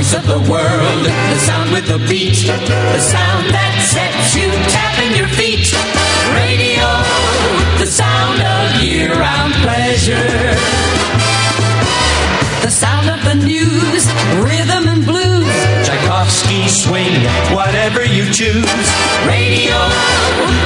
voice of the world, the sound with the beat, the sound that sets you tapping your feet. Radio, the sound of year-round pleasure. The sound of the news, rhythm and blues, swing, whatever you choose. Radio,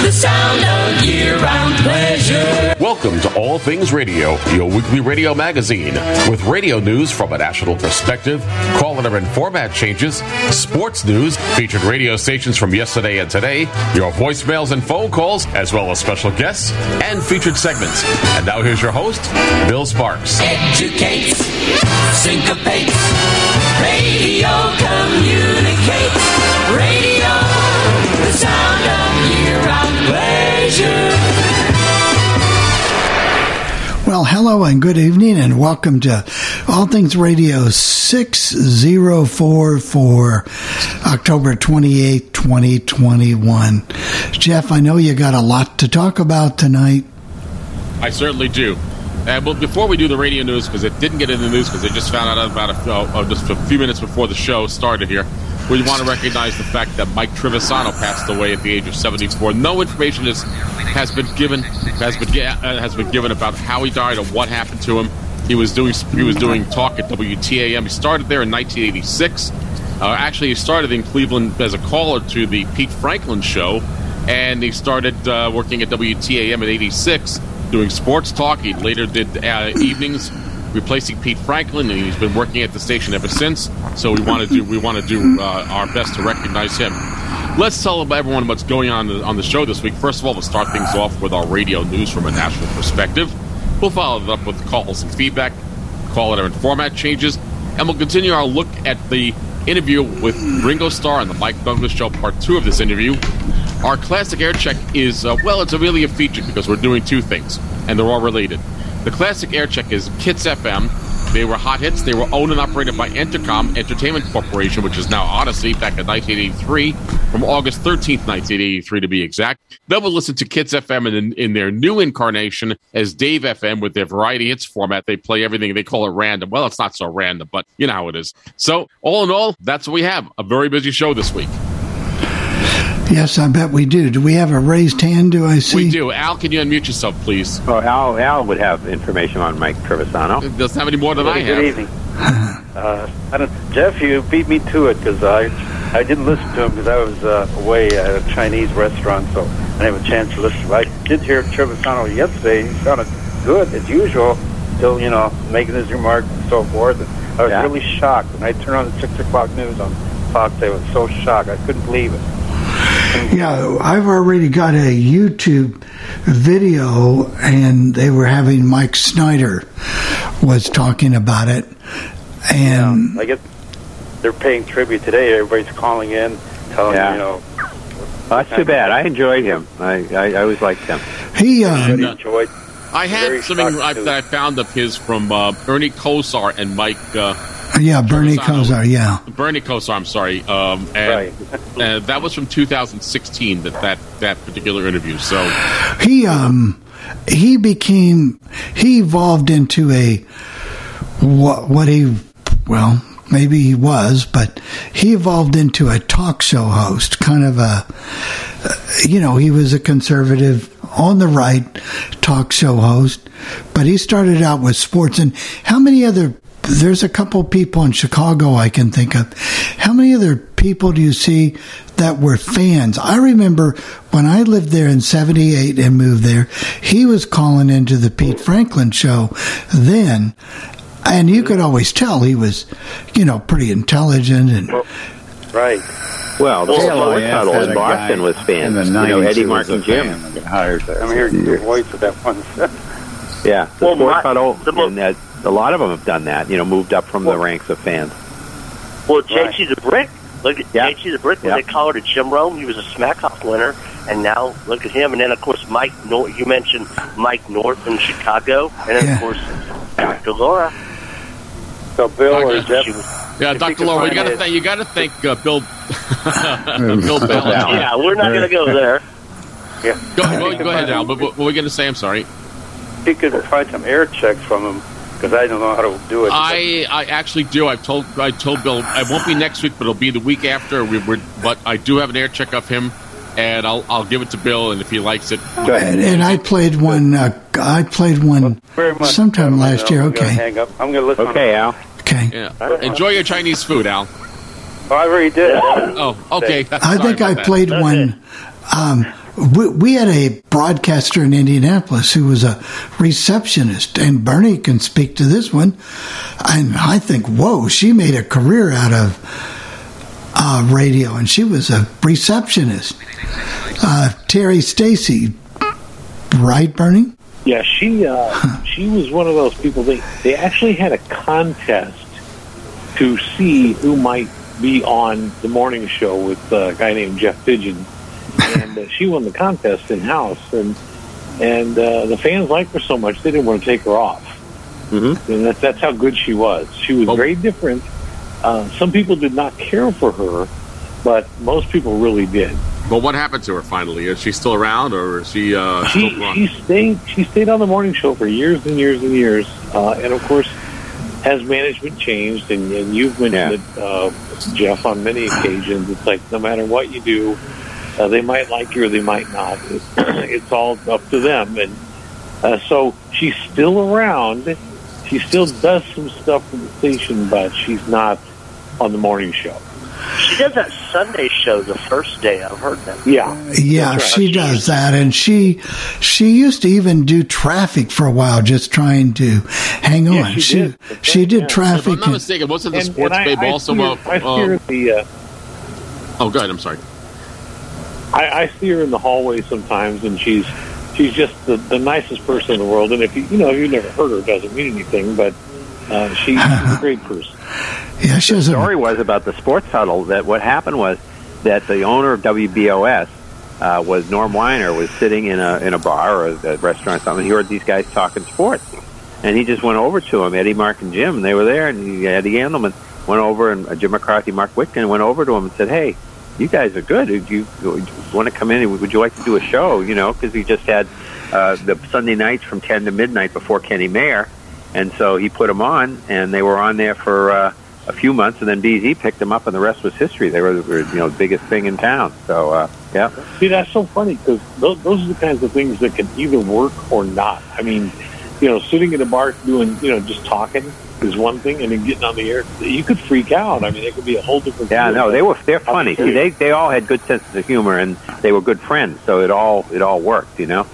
the sound of year-round pleasure. Welcome to All Things Radio, your weekly radio magazine with radio news from a national perspective, calendar and format changes, sports news, featured radio stations from yesterday and today, your voicemails and phone calls, as well as special guests and featured segments. And now here's your host, Bill Sparks. Educates, syncopates, radio communicates. Radio, the sound of year-round pleasure. Well, hello and good evening, and welcome to All Things Radio 6044, October 28, 2021. Jeff, I know you got a lot to talk about tonight. I certainly do. Uh, well, before we do the radio news, because it didn't get in the news, because I just found out about it uh, just a few minutes before the show started here. We want to recognize the fact that Mike Trivisonno passed away at the age of 74. No information is, has been given has been uh, has been given about how he died or what happened to him. He was doing he was doing talk at WTAM. He started there in 1986. Uh, actually, he started in Cleveland as a caller to the Pete Franklin show, and he started uh, working at WTAM in '86 doing sports talk. He later did uh, evenings replacing Pete Franklin, and he's been working at the station ever since. So we want to do we want to do uh, our best to recognize him. Let's tell everyone what's going on on the show this week. First of all, we'll start things off with our radio news from a national perspective. We'll follow it up with calls and feedback, call it and format changes, and we'll continue our look at the interview with Ringo Starr on the Mike Douglas Show, part two of this interview. Our classic air check is, uh, well, it's a really a feature because we're doing two things, and they're all related. The classic air check is Kits FM. They were hot hits. They were owned and operated by Entercom Entertainment Corporation, which is now Audacy, back in 1983, from August 13th, 1983 to be exact. Then we'll listen to Kits FM in, in their new incarnation as Dave FM with their variety hits format. They play everything. They call it random. Well, it's not so random, but you know how it is. So, all in all, that's what we have. A very busy show this week. Yes, I bet we do. Do we have a raised hand? Do I see? We do. Al, can you unmute yourself, please? Oh, Al, Al would have information on Mike Trivisonno. Doesn't have any more than I have. Good evening. uh, I don't, Jeff, you beat me to it because I I didn't listen to him because I was uh, away at a Chinese restaurant, so I didn't have a chance to listen. I did hear Trivisonno yesterday. He sounded good as usual, still you know making his remarks and so forth. And I was Yeah. really shocked when I turned on the six o'clock news on Fox. I was so shocked. I couldn't believe it. Yeah, I've already got a YouTube video, and they were having Mike Snyder was talking about it, and I guess they're paying tribute today. Everybody's calling in, telling Yeah. you know. Well, that's too bad. I enjoyed him. I, I, I always liked him. he um, Really enjoyed. I had something I, that I found of his from uh, Bernie Kosar and Mike uh, yeah Bernie Kosar, yeah. Bernie Kosar. I'm sorry, um, and Right. uh, that was from 2016. That that that particular interview. So he um he became he evolved into a what what he well maybe he was but he evolved into a talk show host kind of a uh, you know he was a conservative on the right talk show host but he started out with sports and how many other there's a couple people in Chicago I can think of. How many other people do you see that were fans? I remember when I lived there in 78 and moved there, he was calling into the Pete Franklin show then. And you could always tell he was, you know, pretty intelligent and Right. Well, the Well, whole I Huddle in Boston was fans. In the you know, Eddie who was Martin a Jim. fan and got hired there. I'm hearing your voice with that one. Yeah, the Well, my- the mo- and that, a lot of them have done that. You know, moved up from the ranks of fans. Well, Right. JT the Brick. Look at Yeah. JT the Brick when Yeah. they called it Jim Rome. He was a Smackoff winner, and now look at him. And then of course Mike. Nor- you mentioned Mike North in Chicago, and then Yeah. of course Dr. Laura. So Bill or Jeff, yeah, If Dr. Laura, you got to it. thank you got to thank uh, Bill Bill Bell. yeah, we're not going to go there. yeah. Go, go, go ahead, Al. But what were we going to say? I'm sorry. He could find some air checks from him, because I don't know how to do it. I, I actually do. I've told I told Bill it won't be next week, but it'll be the week after. We were, but I do have an air check of him, and I'll I'll give it to Bill, and if he likes it, Go ahead. And, and I played one. Uh, I played one Very much. sometime last gonna- year. I'm Okay, hang up. I'm going to listen. Okay, Al. okay. yeah. Enjoy your Chinese food, Al. Oh, I already did. Oh, okay. I think about I that. played one. Um, we, we had a broadcaster in Indianapolis who was a receptionist, and Bernie can speak to this one. And I think, whoa, she made a career out of uh, radio, and she was a receptionist. Uh, Terry Stacy, right, Bernie? Yeah, she uh, she was one of those people. They they actually had a contest to see who might be on the morning show with a guy named Jeff Pigeon, and uh, she won the contest in house, and and uh, the fans liked her so much they didn't want to take her off, mm-hmm. and that's that's how good she was. She was Oh. very different. Uh, some people did not care for her, but most people really did. Well, what happened to her finally? Is she still around, or is she uh, she she stayed she stayed on the morning show for years and years and years, uh, and of course, has management changed? And, and you've mentioned it, uh, Jeff, on many occasions. It's like no matter what you do, uh, they might like you or they might not. it's all up to them. And uh, so she's still around. She still does some stuff for the station, but she's not on the morning show. She does that Sunday show the first day. I've heard that. Yeah, Yeah, right. she does that, and she she used to even do traffic for a while, just trying to hang Yeah, on. she she did. That's she did yeah. If traffic. I'm not mistaken, wasn't the And- sports and babe I also? see her- uh, I see her uh, at the. Uh, oh, good. I'm sorry. I, I see her in the hallway sometimes, and she's she's just the, the nicest person in the world. And if you you know if you've never heard her, it doesn't mean anything. But uh, she's a great person. yeah, she has a story was about the sports huddle that what happened was that the owner of WBOS uh, was Norm Weiner was sitting in a in a bar or a, a restaurant or something. He heard these guys talking sports, and he just went over to them. Eddie, Mark, and Jim. And they were there, and he, Eddie Andelman went over, and uh, Jim McCarthy, Mark Witkin went over to him and said, "Hey." You guys are good. Do you, you want to come in? Would you like to do a show? You know, because we just had uh, the Sunday nights from ten to midnight before Kenny Mayer, and so he put them on, and they were on there for uh, a few months, and then BZ picked them up, and the rest was history. They were, were you know the biggest thing in town. So uh, yeah, See, that's so funny because those, those are the kinds of things that can either work or not. I mean, you know, sitting in a bar doing, you know, just talking is one thing, and then getting on the air, you could freak out. I mean, it could be a whole different. yeah, no, they were they're funny. See, they they all had good senses of humor, and they were good friends. So it all it all worked. You know.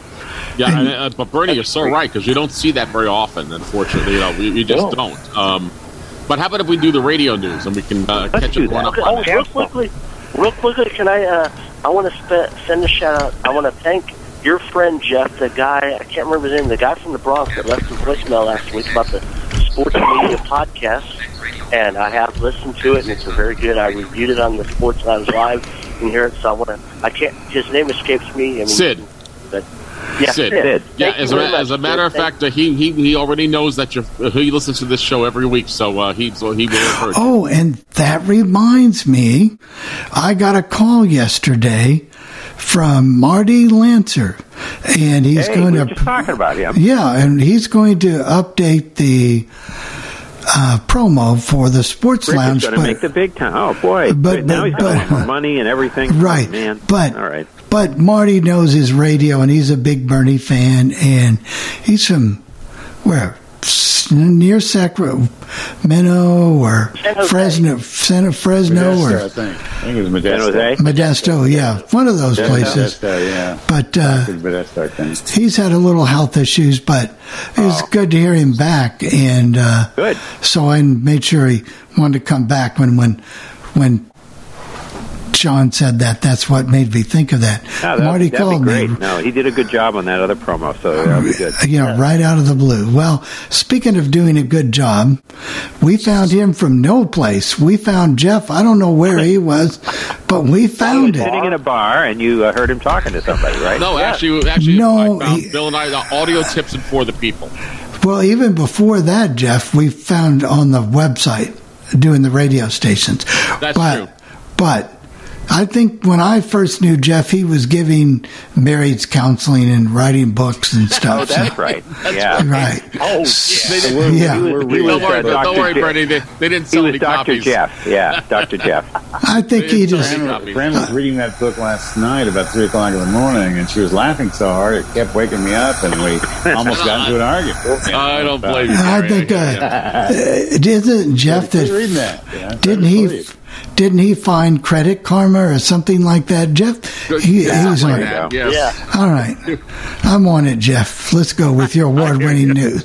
Yeah, and, uh, but Bernie, you're so right because you don't see that very often. Unfortunately, you know, we, we just No. don't. Um, but how about if we do the radio news and we can uh, Let's catch do everyone that. up Oh, on that? real quickly, real quickly, can I? Uh, I want to spe- send a shout out. I want to thank your friend Jeff, the guy I can't remember his name, the guy from the Bronx that left a voicemail last week about the sports media podcast, and I have listened to it, and it's a very good. I reviewed it on the Sports Lounge Live and hear it, so I want to. I can't. His name escapes me. I mean, Sid. But, yeah, Sid. Sid. Yeah, as a, much, as a matter of Sid. Thank- fact, uh, he, he he already knows that you're, uh, he listens to this show every week, so uh, he so he will have heard. Oh, and that reminds me, I got a call yesterday from Marty Lancer, and he's Hey, going we were to just talking about him. Yeah, and he's going to update the uh, promo for the Sports Rick Lounge. going to make the big time. Oh boy! But- now but- he's to but- want money and everything. Right, Oh, man. but all right. but Marty knows his radio, and he's a big Bernie fan, and he's from where near Sacramento or San Fresno, San Fresno Modesto, I or think. I think it was San Modesto. Modesto. Yeah, one of those places. Modesto, yeah. But uh, Modesto, he's had a little health issues, but it was good to hear him back, and uh, Good. So I made sure he wanted to come back when when when Sean said that. That's what made me think of that. No, that, Marty that'd called be great. me. No, he did a good job on that other promo, so that'll be good. You know, right out of the blue. Well, speaking of doing a good job, we found him from no place. We found Jeff. I don't know where he was, but we found him. sitting in a bar, and you uh, heard him talking to somebody, right? No, actually, actually, No, I found he- Bill and I the audio tips and for the people. Well, even before that, Jeff, we found on the website doing the radio stations. That's but, true. But I think when I first knew Jeff, he was giving marriage counseling and writing books and stuff. Oh, stuff. that's right. Yeah. right. Oh, yeah. didn't- Yeah. He was, he Don't worry, uh, don't worry, Bernie. They, they didn't He sell was any Dr. copies. Jeff. Yeah, Dr. Jeff. I think he just. Fran- Fran, Fran was reading that book last night about three o'clock in the morning, and she was laughing so hard it kept waking me up, and we almost got into an argument. I don't blame you. I Gary. think uh, isn't Jeff that reading that. Yeah, didn't he didn't he find Credit Karma or something like that? Jeff, he, he's on. Yeah, Yeah. yes. Yeah. All right, I'm on it, Jeff. Let's go with your award-winning news.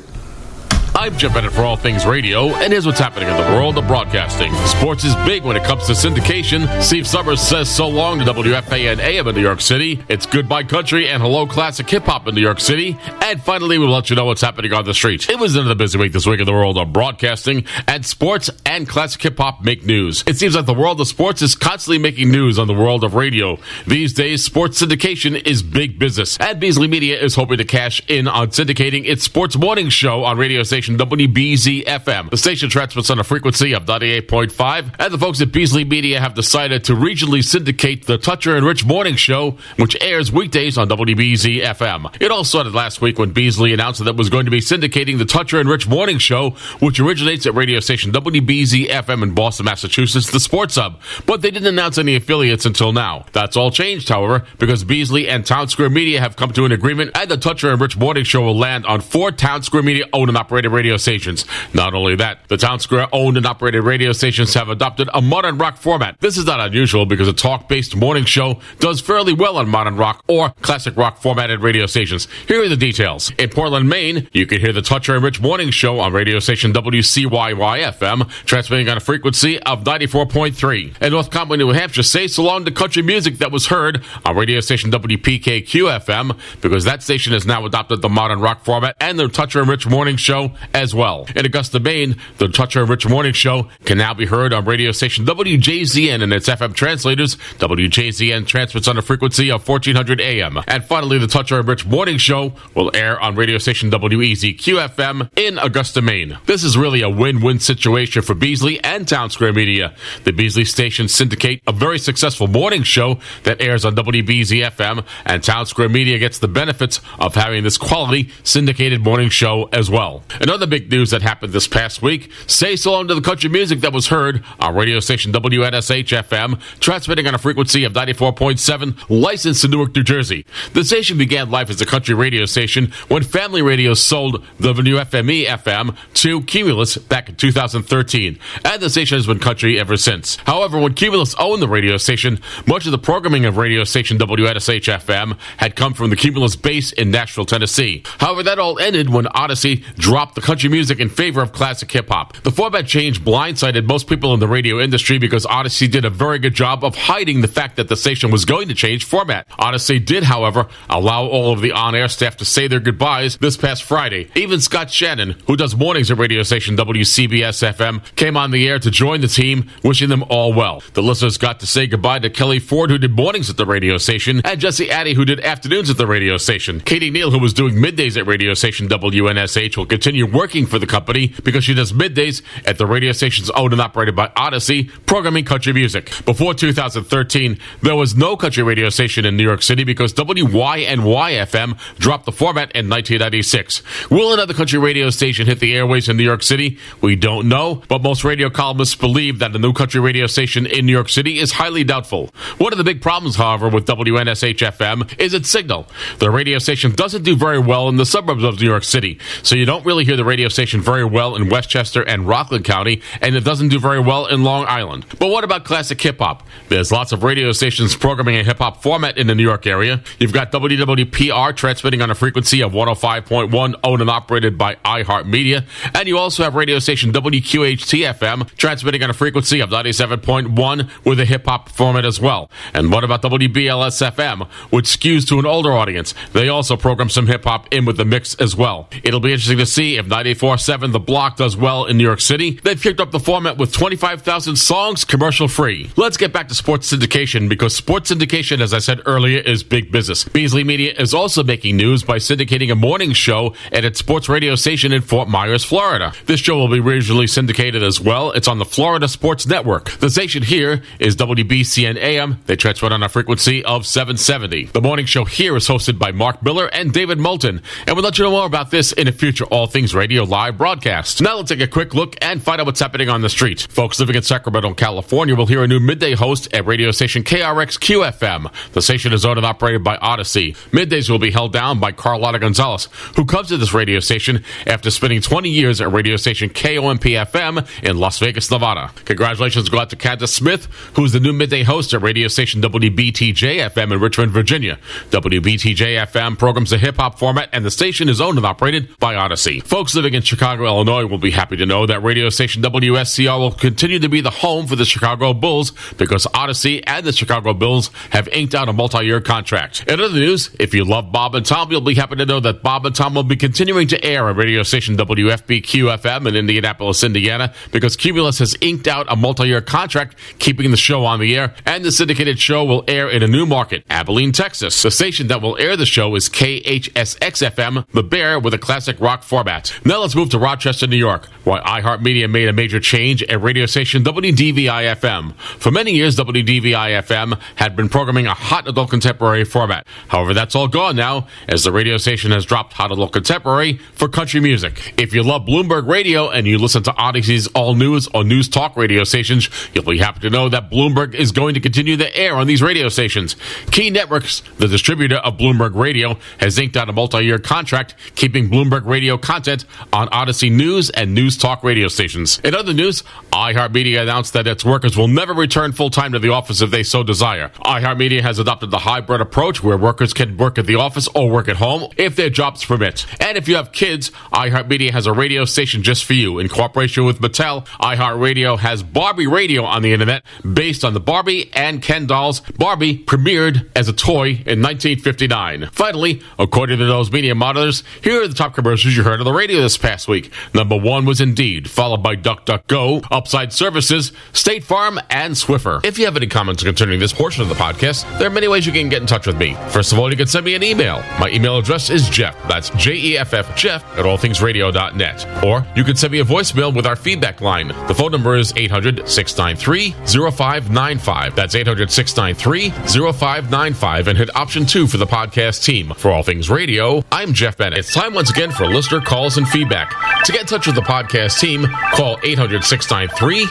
I'm Jeff Bennett for All Things Radio, and here's what's happening in the world of broadcasting. Sports is big when it comes to syndication. Steve Somers says so long to WFAN AM in New York City. It's goodbye country and hello classic hip hop in New York City. And finally, we'll let you know what's happening on the street. It was another busy week this week in the world of broadcasting, and sports and classic hip hop make news. It seems like the world of sports is constantly making news on the world of radio. These days, sports syndication is big business, and Beasley Media is hoping to cash in on syndicating its sports morning show on radio station WBZ FM. The station transmits on a frequency of 98.5, and the folks at Beasley Media have decided to regionally syndicate the Toucher and Rich Morning Show, which airs weekdays on WBZ FM. It all started last week when Beasley announced that it was going to be syndicating the Toucher and Rich Morning Show, which originates at radio station WBZ FM in Boston, Massachusetts, the Sports Hub. But they didn't announce any affiliates until now. That's all changed, however, because Beasley and Townsquare Media have come to an agreement, and the Toucher and Rich Morning Show will land on four Townsquare Media owned and operated radio stations. Not only that, the Townsquare owned and operated radio stations have adopted a modern rock format. This is not unusual because a talk based morning show does fairly well on modern rock or classic rock formatted radio stations. Here are the details. In Portland, Maine, you can hear the Toucher and Rich Morning Show on radio station WCYY FM, transmitting on a frequency of 94.3. In North Conway, New Hampshire, say so long to country music that was heard on radio station WPKQ FM because that station has now adopted the modern rock format and the Toucher and Rich Morning Show as well. In Augusta, Maine, the Toucher Rich Morning Show can now be heard on radio station WJZN and its FM translators. WJZN transmits on a frequency of 1400 AM. And finally, the Toucher Rich Morning Show will air on radio station WEZQ FM in Augusta, Maine. This is really a win-win situation for Beasley and Townsquare Media. The Beasley stations syndicate a very successful morning show that airs on WBZ FM, and Townsquare Media gets the benefits of having this quality syndicated morning show as well. Another big news that happened this past week, say so long to the country music that was heard on radio station WNSH FM, transmitting on a frequency of 94.7, licensed in Newark, New Jersey. The station began life as a country radio station when Family Radio sold the new FME FM to Cumulus back in 2013, and the station has been country ever since. However, when Cumulus owned the radio station, much of the programming of radio station WNSH FM had come from the Cumulus base in Nashville, Tennessee. However, that all ended when Audacy dropped the country music in favor of classic hip hop. The format change blindsided most people in the radio industry because Audacy did a very good job of hiding the fact that the station was going to change format. Audacy did, however, allow all of the on air staff to say their goodbyes this past Friday. Even Scott Shannon, who does mornings at radio station WCBS FM, came on the air to join the team, wishing them all well. The listeners got to say goodbye to Kelly Ford, who did mornings at the radio station, and Jesse Addy, who did afternoons at the radio station. Katie Neal, who was doing middays at radio station WNSH, will continue working for the company because she does middays at the radio stations owned and operated by Audacy, programming country music. Before 2013, there was no country radio station in New York City because WYNY FM dropped the format in 1996. Will another country radio station hit the airways in New York City? We don't know, but most radio columnists believe that a new country radio station in New York City is highly doubtful. One of the big problems, however, with WNSH FM is its signal. The radio station doesn't do very well in the suburbs of New York City, so you don't really hear the radio station very well in Westchester and Rockland County, and it doesn't do very well in Long Island. But what about classic hip hop? There's lots of radio stations programming a hip hop format in the New York area. You've got WWPR transmitting on a frequency of 105.1, owned and operated by iHeartMedia, and you also have radio station WQHT FM transmitting on a frequency of 97.1 with a hip hop format as well. And what about WBLS FM, which skews to an older audience? They also program some hip hop in with the mix as well. It'll be interesting to see if 94.7 The Block does well in New York City. They've kicked up the format with 25,000 songs commercial free. Let's get back to sports syndication because sports syndication, as I said earlier, is big business. Beasley Media is also making news by syndicating a morning show at its sports radio station in Fort Myers, Florida. This show will be regionally syndicated as well. It's on the Florida Sports Network. The station here is WBCN AM. They transmit on a frequency of 770. The morning show here is hosted by Mark Miller and David Moulton, and we'll let you know more about this in a future All Things Radio live broadcast. Now let's take a quick look and find out what's happening on the street. Folks living in Sacramento, California will hear a new midday host at radio station KRXQ FM. The station is owned and operated by Audacy. Middays will be held down by Carlotta Gonzalez, who comes to this radio station after spending 20 years at radio station KOMP FM in Las Vegas, Nevada. Congratulations go out to Candace Smith, who is the new midday host at radio station WBTJ FM in Richmond, Virginia. WBTJ FM programs a hip hop format, and the station is owned and operated by Audacy. Folks living in Chicago, Illinois will be happy to know that radio station WSCR will continue to be the home for the Chicago Bulls because Audacy and the Chicago Bulls have inked out a multi year contract. In other news, if you love Bob and Tom, you'll be happy to know that Bob and Tom will be continuing to air on radio station WFBQ FM in Indianapolis, Indiana, because Cumulus has inked out a multi year contract keeping the show on the air, and the syndicated show will air in a new market, Abilene, Texas. The station that will air the show is KHSX FM, the Bear with a classic rock format. Now let's move to Rochester, New York, where iHeartMedia made a major change at radio station WDVI FM. For many years, WDVI FM had been programming a hot adult contemporary format. However, that's all gone now, as the radio station has dropped hot adult contemporary for country music. If you love Bloomberg Radio and you listen to Audacy's all news or news talk radio stations, you'll be happy to know that Bloomberg is going to continue to air on these radio stations. Key Networks, the distributor of Bloomberg Radio, has inked out a multi-year contract keeping Bloomberg Radio content on Audacy News and News Talk radio stations. In other news, iHeartMedia announced that its workers will never return full-time to the office if they so desire. iHeartMedia has adopted the hybrid approach where workers can work at the office or work at home if their jobs permit. And if you have kids, iHeartMedia has a radio station just for you. In cooperation with Mattel, iHeartRadio has Barbie Radio on the internet based on the Barbie and Ken dolls. Barbie premiered as a toy in 1959. Finally, according to those media monitors, here are the top commercials you heard on the radio this past week. Number one was Indeed, followed by DuckDuckGo, Upside Services, State Farm, and Swiffer. If you have any comments concerning this portion of the podcast, there are many ways you can get in touch with me. First of all, you can send me an email. My email address is Jeff. That's J E F F Jeff at allthingsradio.net. Or you can send me a voicemail with our feedback line. The phone number is 800 693 0595. That's 800 693 0595 and hit option two for the podcast team. For All Things Radio, I'm Jeff Bennett. It's time once again for listener calls and feedback. To get in touch with the podcast team, call 800 693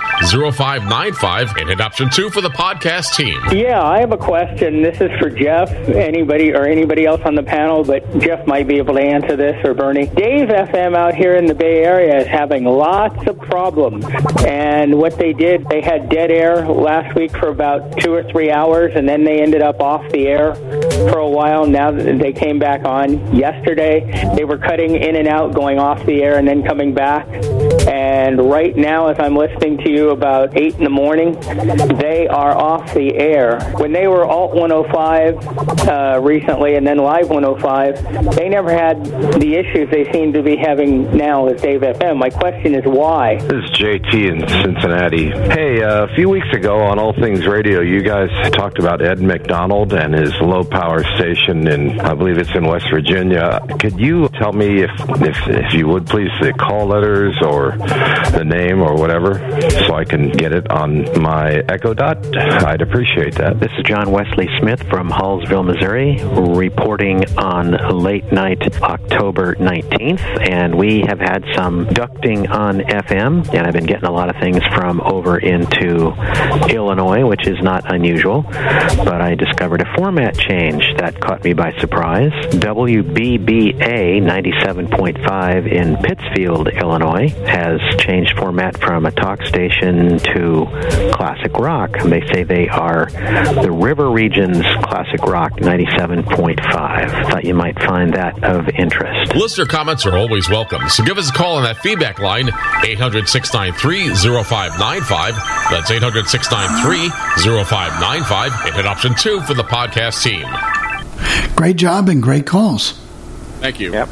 0595 and hit option two for the podcast team. Yeah, I have a question. This is for Jeff, anybody or anybody else on the panel, but Jeff might be able to answer this or Bernie. Dave FM out here in the Bay Area is having lots of problems. And what they did, they had dead air last week for about two or three hours, and then they ended up off the air for a while. Now that they came back on yesterday, they were cutting in and out, going off the air and then coming back. And right now, as I'm listening to you about 8 in the morning, they are off the air. When they were Alt 105 uh, recently and then Live 105, they never had the issues they seem to be having now with Dave FM. My question is why? This is JT in Cincinnati. Hey, uh, a few weeks ago on All Things Radio, you guys talked about Ed McDonald and his low power station in, I believe it's in West Virginia. Could you tell me if, if, if you would please, the call letters or the name or whatever so I can get it on my Echo Dot? I'd appreciate that. This is John Wesley Smith from Hallsville, Missouri, reporting on late night October 19th. And we have had some ducting on FM, and I've been getting a lot of things from over into Illinois, which is not unusual. But I discovered a format change that caught me by surprise. WBBA 97.5 in Pittsfield, Illinois, has changed format from a talk station to classic rock. They say they are the River Region's classic rock 97.5. Thought you might find that of interest. Listener comments are always welcome, so give us a call on that feedback line, 800 693 0595. That's 800 693 0595, and hit option two for the podcast team. Great job and great calls. Thank you. Yep.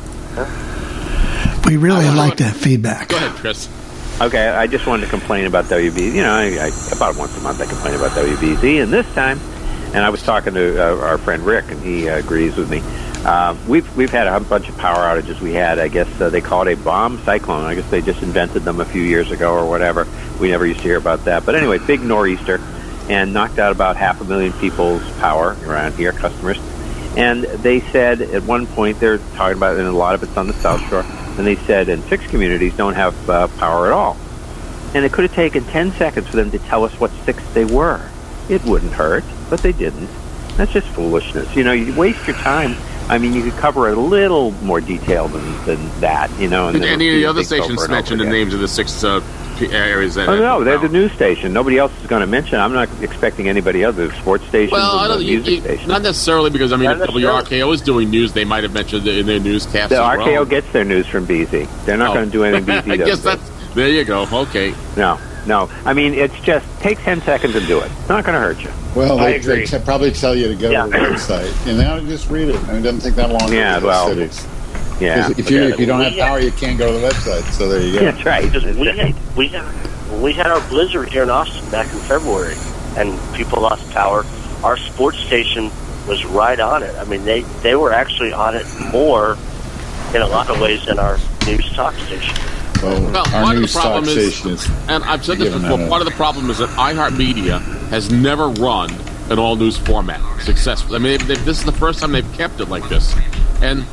We really like that feedback. Go ahead, Chris. Okay, I just wanted to complain about WBZ. You know, I, I, about once a month I complain about WBZ, and this time, and I was talking to uh, our friend Rick, and he uh, agrees with me. Uh, we've we've had a bunch of power outages. We had, I guess, uh, they call it a bomb cyclone. I guess they just invented them a few years ago or whatever. We never used to hear about that. But anyway, big nor'easter, and knocked out about half a million people's power around here, customers. And they said at one point they're talking about, and a lot of it's on the South Shore. And they said, and six communities don't have uh, power at all. And it could have taken 10 seconds for them to tell us what six they were. It wouldn't hurt, but they didn't. That's just foolishness. You know, you waste your time. I mean, you could cover a little more detail than, than that, you know. And then any of the other stations and mentioned the names of the six uh, p- areas that. Oh no, they're the news station. Nobody else is going to mention. I'm not expecting anybody other sports stations Well, I don't, the you, music you- stations. not necessarily because I mean, Not if WRKO is doing news, they might have mentioned it in their newscast. The as well. RKO gets their news from BZ. They're not Oh. going to do anything BZ I does. guess that's there. You go. Okay. No, no. I mean, it's just take ten seconds and do it. It's not going to hurt you. Well, I they, agree. they t- probably tell you to go Yeah. to the website, and then just read it. I mean, it doesn't take that long. Yeah, well, cities. Yeah. 'Cause if you if you don't have power, you can't go to the website. So there you go. That's right. Because we had, we had we had our blizzard here in Austin back in February, and people lost power. Our sports station was right on it. I mean, they they were actually on it more in a lot of ways than our news talk station. Well, Well, our part of news the problem talk is, station is and I've said this before. Part of the problem is that iHeartMedia has never run an all news format successfully. I mean, they, they, this is the first time they've kept it like this, and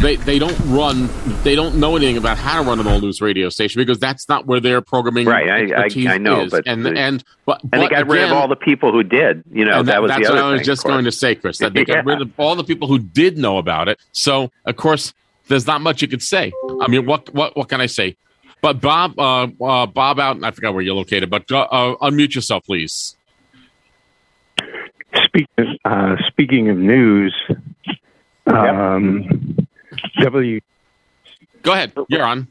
they they don't run. They don't know anything about how to run an all news radio station because that's not where their programming Right, I- I- I know, is. but and the- and but And they but got rid of all the people who did. You know, and that, was that's the other what I was thing, just going to say, Chris. That they got rid of all the people who did know about it. So, of course, there's not much you could say. I mean, what what what can I say? But Bob, uh, uh, Bob, out. I forgot where you're located, but uh, uh, unmute yourself, please. Speaking uh, speaking of news, um, W. Go ahead. You're on.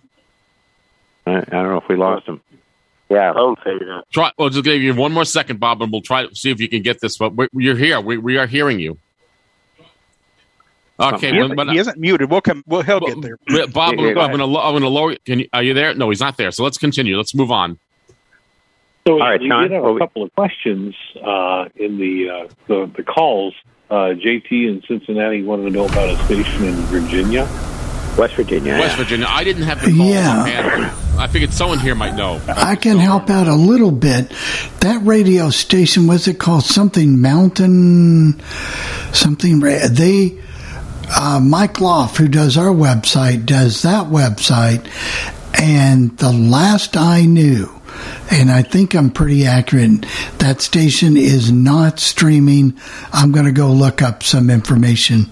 I, I don't know if we lost him. Yeah, phone faded out. Try. We'll just give you one more second, Bob, and we'll try to see if you can get this. But we, you're here. We, we are hearing you. Okay, he, but, isn't, but, he isn't muted. We'll come. We'll he'll get there. Bob, Yeah, yeah, I'm going to I'm going to lower. Can you, are you there? No, he's not there. So let's continue. Let's move on. So All right, we Sean, did have what a we- couple of questions uh, in the, uh, the the calls. Uh, JT in Cincinnati wanted to know about a station in Virginia. West Virginia. West Virginia. I didn't have the call. Yeah. I figured someone here might know. I can help out a little bit. That radio station was it called something Mountain something they uh, Mike Loff who does our website does that website and the last I knew and I think I'm pretty accurate that station is not streaming I'm going to go look up some information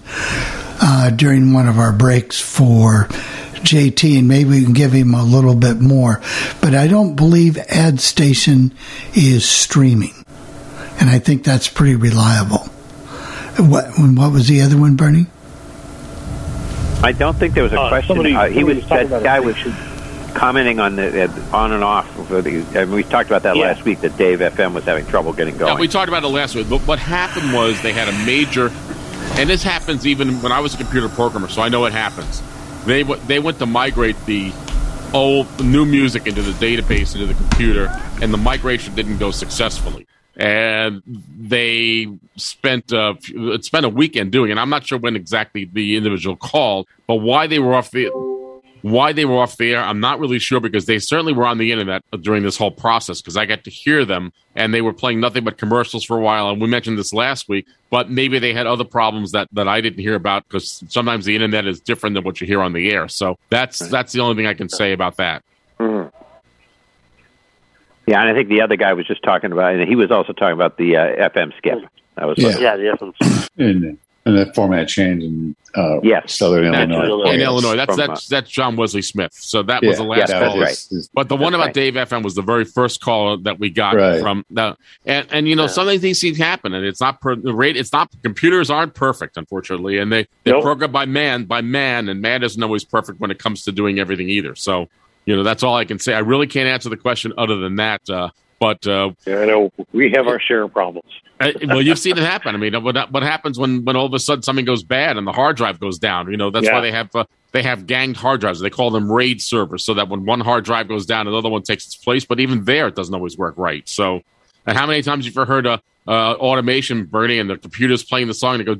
uh, during one of our breaks for JT, and maybe we can give him a little bit more. But I don't believe Ad Station is streaming, and I think that's pretty reliable. What, what was the other one, Bernie? I don't think there was a Uh, question. somebody- uh, he was was that guy was commenting on the uh, on and off. For the, and we talked about that Yeah. last week. That Dave FM was having trouble getting going. Yeah, we talked about it last week. But what happened was they had a major, and this happens even when I was a computer programmer, so I know it happens. They w- they went to migrate the old new music into the database into the computer, and the migration didn't go successfully. And they spent uh, spent a weekend doing it. I'm not sure when exactly the individual called, but why they were off the why they were off the air, I'm not really sure because they certainly were on the internet during this whole process because I got to hear them and they were playing nothing but commercials for a while. And we mentioned this last week, but maybe they had other problems that, that I didn't hear about because sometimes the internet is different than what you hear on the air. So that's that's the only thing I can say about that. Mhm. Yeah, and I think the other guy was just talking about, and he was also talking about the uh, FM skip. That was Yeah. Yeah, the FM. And, and that format change in uh, Yes. Southern That's Illinois. in Illinois, that's From, that's that's John Wesley Smith. So that Yeah, was the last yeah, call. right. But the one about right. Dave FM was the very first call that we got Right. from the and and you know some of these things happen and it's not per, the rate it's not computers aren't perfect unfortunately and they they're Nope. programmed by man by man and man isn't always perfect when it comes to doing everything either. So you know that's all I can say. I really can't answer the question other than that. Uh, but uh, Yeah, I know we have our share of problems. Uh, well, you've seen it happen. I mean, what, what happens when, when all of a sudden something goes bad and the hard drive goes down? You know, that's yeah. why they have uh, they have ganged hard drives. They call them RAID servers, so that when one hard drive goes down, another one takes its place. But even there, it doesn't always work right. So, and how many times have you heard a uh, automation burning and the computer's playing the song and it goes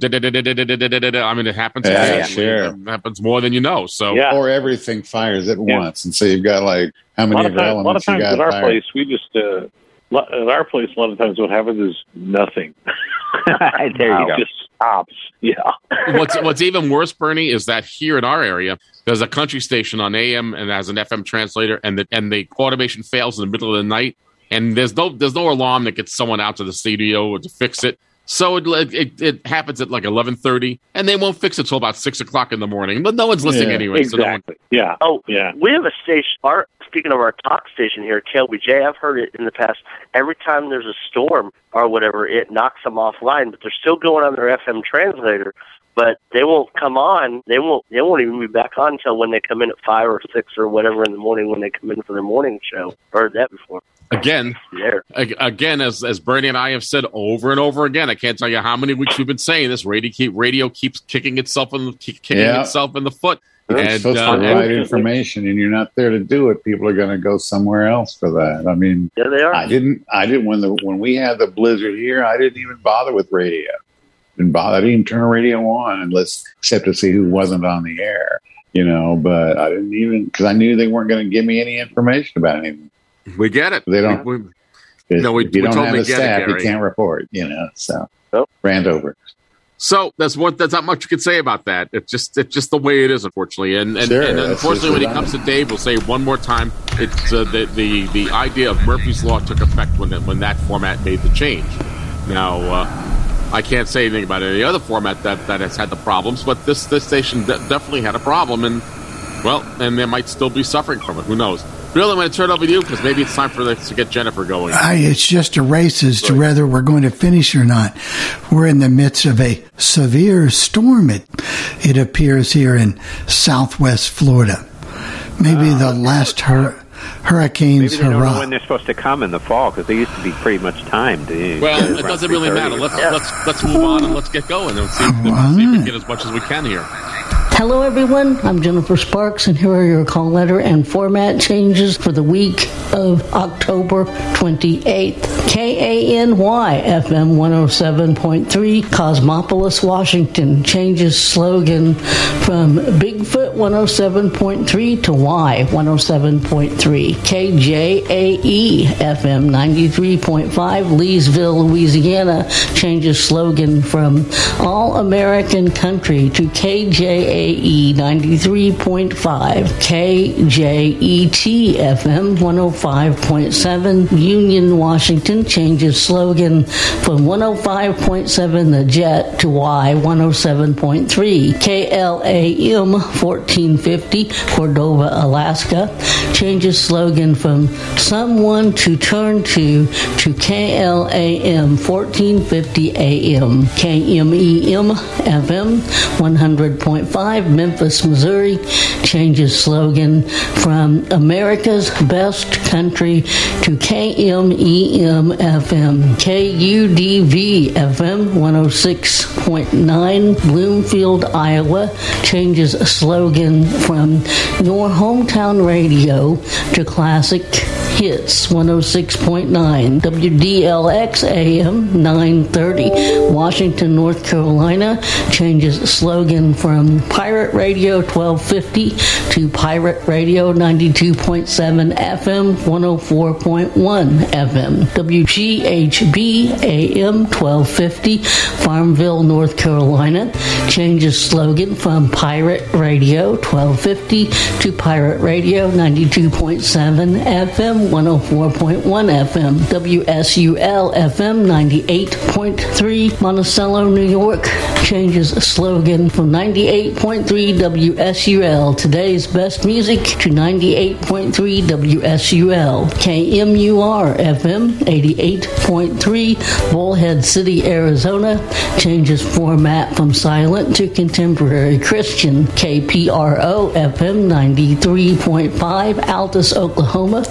I mean, it happens. Yeah, sure. It happens more than you know. So, or everything fires at once, and so you've got like how many of elements you got. A lot of times at our place, we just uh, at our place. A lot of times, what happens is nothing. there you go. Just stops. Yeah. what's what's even worse, Bernie, is that here in our area, there's a country station on AM and has an FM translator, and the and the automation fails in the middle of the night, and there's no there's no alarm that gets someone out to the studio to fix it. So it it, it happens at like eleven thirty, and they won't fix it till about six o'clock in the morning. But no one's listening Yeah, anyway. So no one, exactly. yeah. Oh, yeah. We have a station. Our speaking of our talk station here, KLBJ. I've heard it in the past. Every time there's a storm or whatever, it knocks them offline. But they're still going on their FM translator. But they won't come on. They won't. They won't even be back on until when they come in at five or six or whatever in the morning when they come in for their morning show. Heard that before. again, There. ag- again, as as Bernie and I have said over and over again, I can't tell you how many weeks we've been saying this. Radio keep radio keeps kicking itself in the, kicking Yeah. itself in the foot. You're And, supposed uh, to and- provide information, and you're not there to do it. People are going to go somewhere else for that. I mean, There they are. I didn't. I didn't when the when we had the blizzard here. I didn't even bother with radio. Didn't bother. I didn't even turn radio on unless except to see who wasn't on the air. You know, but I didn't even because I knew they weren't going to give me any information about anything. We get it. They don't. We- we- If, No, we- if you we don't totally have the get it, staff, you can't report. You know, so rant over. So that's what that's not much you can say about that. It's just it's just the way it is, unfortunately. And and, Sure, and unfortunately, when it comes to Dave, we'll say one more time. It's uh, the the the idea of Murphy's law took effect when that when that format made the change. Now. Uh, I can't say anything about any other format that, that has had the problems, but this this station de- definitely had a problem, and well, and they might still be suffering from it. Who knows? Bill, I'm going to turn it over to you because maybe it's time for the, to get Jennifer going. I, it's just a race as to whether we're going to finish or not. We're in the midst of a severe storm. It it appears here in Southwest Florida. Maybe the last hur- Maybe hurricanes they don't know when they're supposed to come in the fall because they used to be pretty much timed. eh, Well, it doesn't really matter. Let's something. let's let's move on and let's get going and see, see if we can get as much as we can here. Hello, everyone. I'm Jennifer Sparks, and here are your call letter and format changes for the week of October 28th. KANY FM 107.3, Cosmopolis, Washington, changes slogan from Bigfoot 107.3 to Y 107.3. KJAE FM 93.5, Leesville, Louisiana, changes slogan from All American Country to KJAE 93.5. KJET FM 105.7, Union, Washington, changes slogan from 105.7 The Jet to Y 107.3. KLAM 1450, Cordova, Alaska, changes slogan from someone to turn to to KLAM 1450 AM. KMEM FM 100.5 Memphis, Missouri changes slogan from America's best country to KMEM FM. KUDV FM 106.9 Bloomfield, Iowa changes slogan from your hometown radio to classic hits 106.9 WDLX AM 930 Washington North Carolina changes slogan from Pirate Radio 1250 to Pirate Radio 92.7 FM 104.1 FM WGHB AM 1250 Farmville North Carolina changes slogan from Pirate Radio 1250 to Pirate Radio 92.7 FM 104.1 FM WSUL FM 98.3 Monticello New York changes slogan from 98.3 98.3 WSUL. Today's best music to 98.3 WSUL. KMUR FM 88.3 Bullhead City, Arizona. Changes format from silent to contemporary Christian. KPRO FM 93.5 Altus, Oklahoma.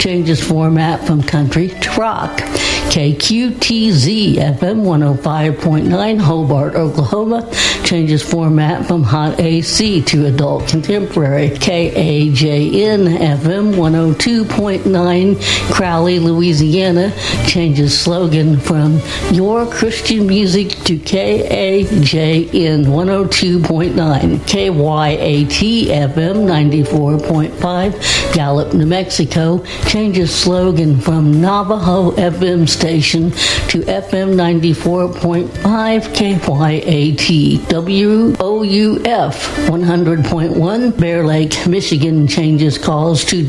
Changes format from country to rock. KQTZ FM 105.9 Hobart, Oklahoma. Changes format from hot AC to adult contemporary. KAJN FM 102.9 Crowley, Louisiana. Changes slogan from Your Christian Music to KAJN 102.9. KYAT FM 94.5 Gallup, New Mexico. Changes slogan from Navajo FM station to FM 94.5 KYAT. WOUF 100.1 Bear Lake, Michigan changes calls to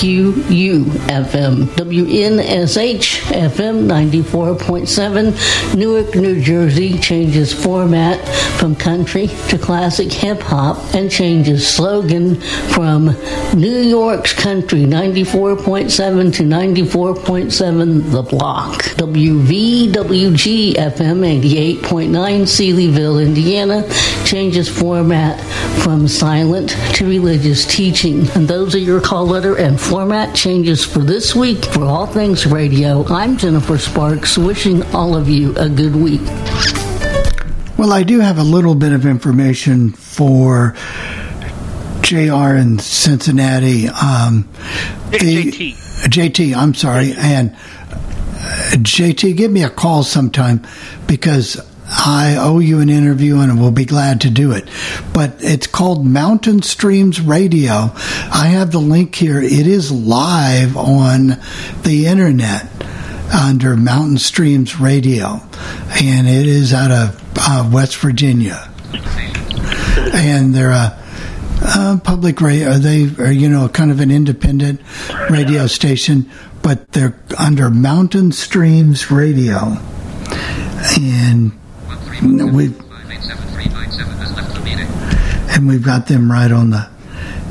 WBQU FM. WNSH FM 94.7 Newark, New Jersey changes format from country to classic hip hop and changes slogan from New York's country 94.7 to 94.7 The Block. WVWG FM 88.9 Seelyville, Indiana changes format from silent to religious teaching. And those are your call letter and format changes for this week for All Things Radio. I'm Jennifer Sparks, wishing all of you a good week. Well, I do have a little bit of information for JR in Cincinnati. Um, the, JT. JT, I'm sorry. And uh, JT, give me a call sometime because I owe you an interview and we'll be glad to do it. But it's called Mountain Streams Radio. I have the link here. It is live on the internet under Mountain Streams Radio, and it is out of uh, West Virginia. And they're a uh, public radio. They are, you know, kind of an independent radio station, but they're under Mountain Streams Radio, and we've and we've got them right on the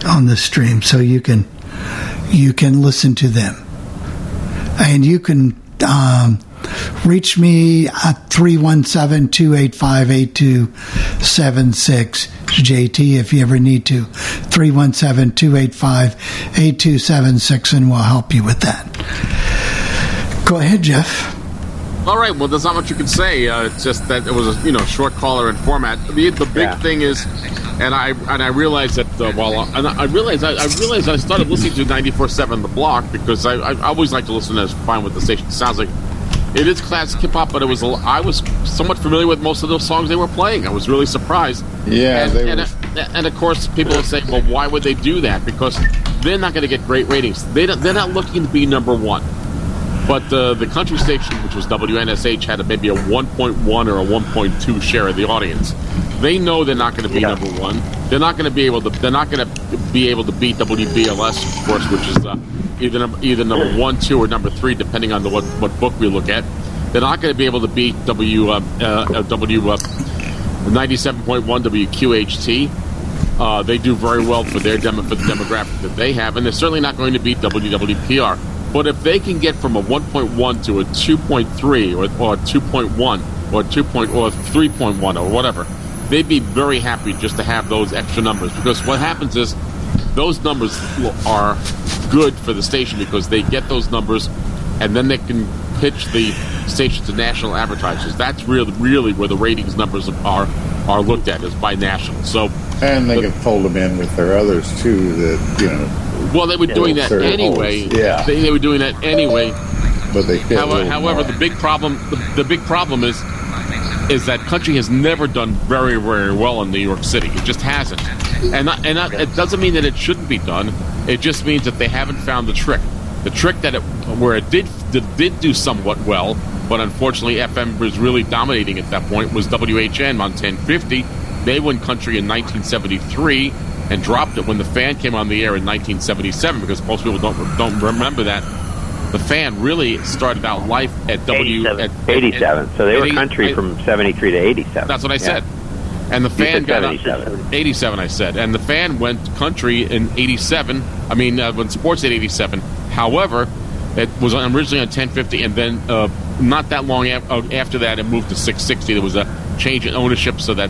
on the stream, so you can you can listen to them, and you can um, reach me at 317-285-8276 JT if you ever need to. 317-285-8276 and we'll help you with that. Go ahead Jeff All right. Well, there's not much you can say. Uh, it's just that it was a you know short caller and format. The, the big Yeah. thing is, and I and I realized that uh, while and I realized I, I realized I started listening to 94.7 The Block because I, I always like to listen as fine with the station. It sounds like it is classic hip hop, but it was I was somewhat familiar with most of those songs they were playing. I was really surprised. Yeah, and, they and, were- and of course people will say, well, why would they do that? Because they're not going to get great ratings. They don't, they're not looking to be number one. But uh, the country station, which was WNSH, had a, maybe a 1.1 or a 1.2 share of the audience. They know they're not going to be number one. They're not going to be able to. They're not going to be able to beat WBLS, of course, which is uh, either either number one, two, or number three, depending on the, what what book we look at. They're not going to be able to beat W uh, uh, W uh, 97.1 WQHT. Uh, they do very well for their demo, for the demographic that they have, and they're certainly not going to beat WWPR. But if they can get from a 1.1 to a 2.3 or, or a 2.1 or 2. Point, or 3.1 or whatever, they'd be very happy just to have those extra numbers because what happens is those numbers are good for the station because they get those numbers and then they can pitch the station to national advertisers. That's really really where the ratings numbers are are looked at is by national. So And they can fold them in with their others too. That you know. Well, they were doing that anyway. holes. Yeah. they, they were doing that anyway. But they However, however the big problem the, the big problem is is that country has never done very very well in New York City. It just hasn't, and not, and not, it doesn't mean that it shouldn't be done. It just means that they haven't found the trick. The trick that it where it did did, did do somewhat well, but unfortunately FM was really dominating at that point was WHN on 1050. They won country in 1973 and dropped it when the fan came on the air in 1977 because most people don't don't remember that. The fan really started out life at W 87. at, at- 87. So they were 80 country I- from 73 to 87. That's what I Yeah. said. and the fan got up- 87, I said, and the fan went country in 87. I mean, uh, when sports did 87. However, it was originally on 1050, and then uh, not that long af- uh, after that, it moved to 660. There was a change in ownership so that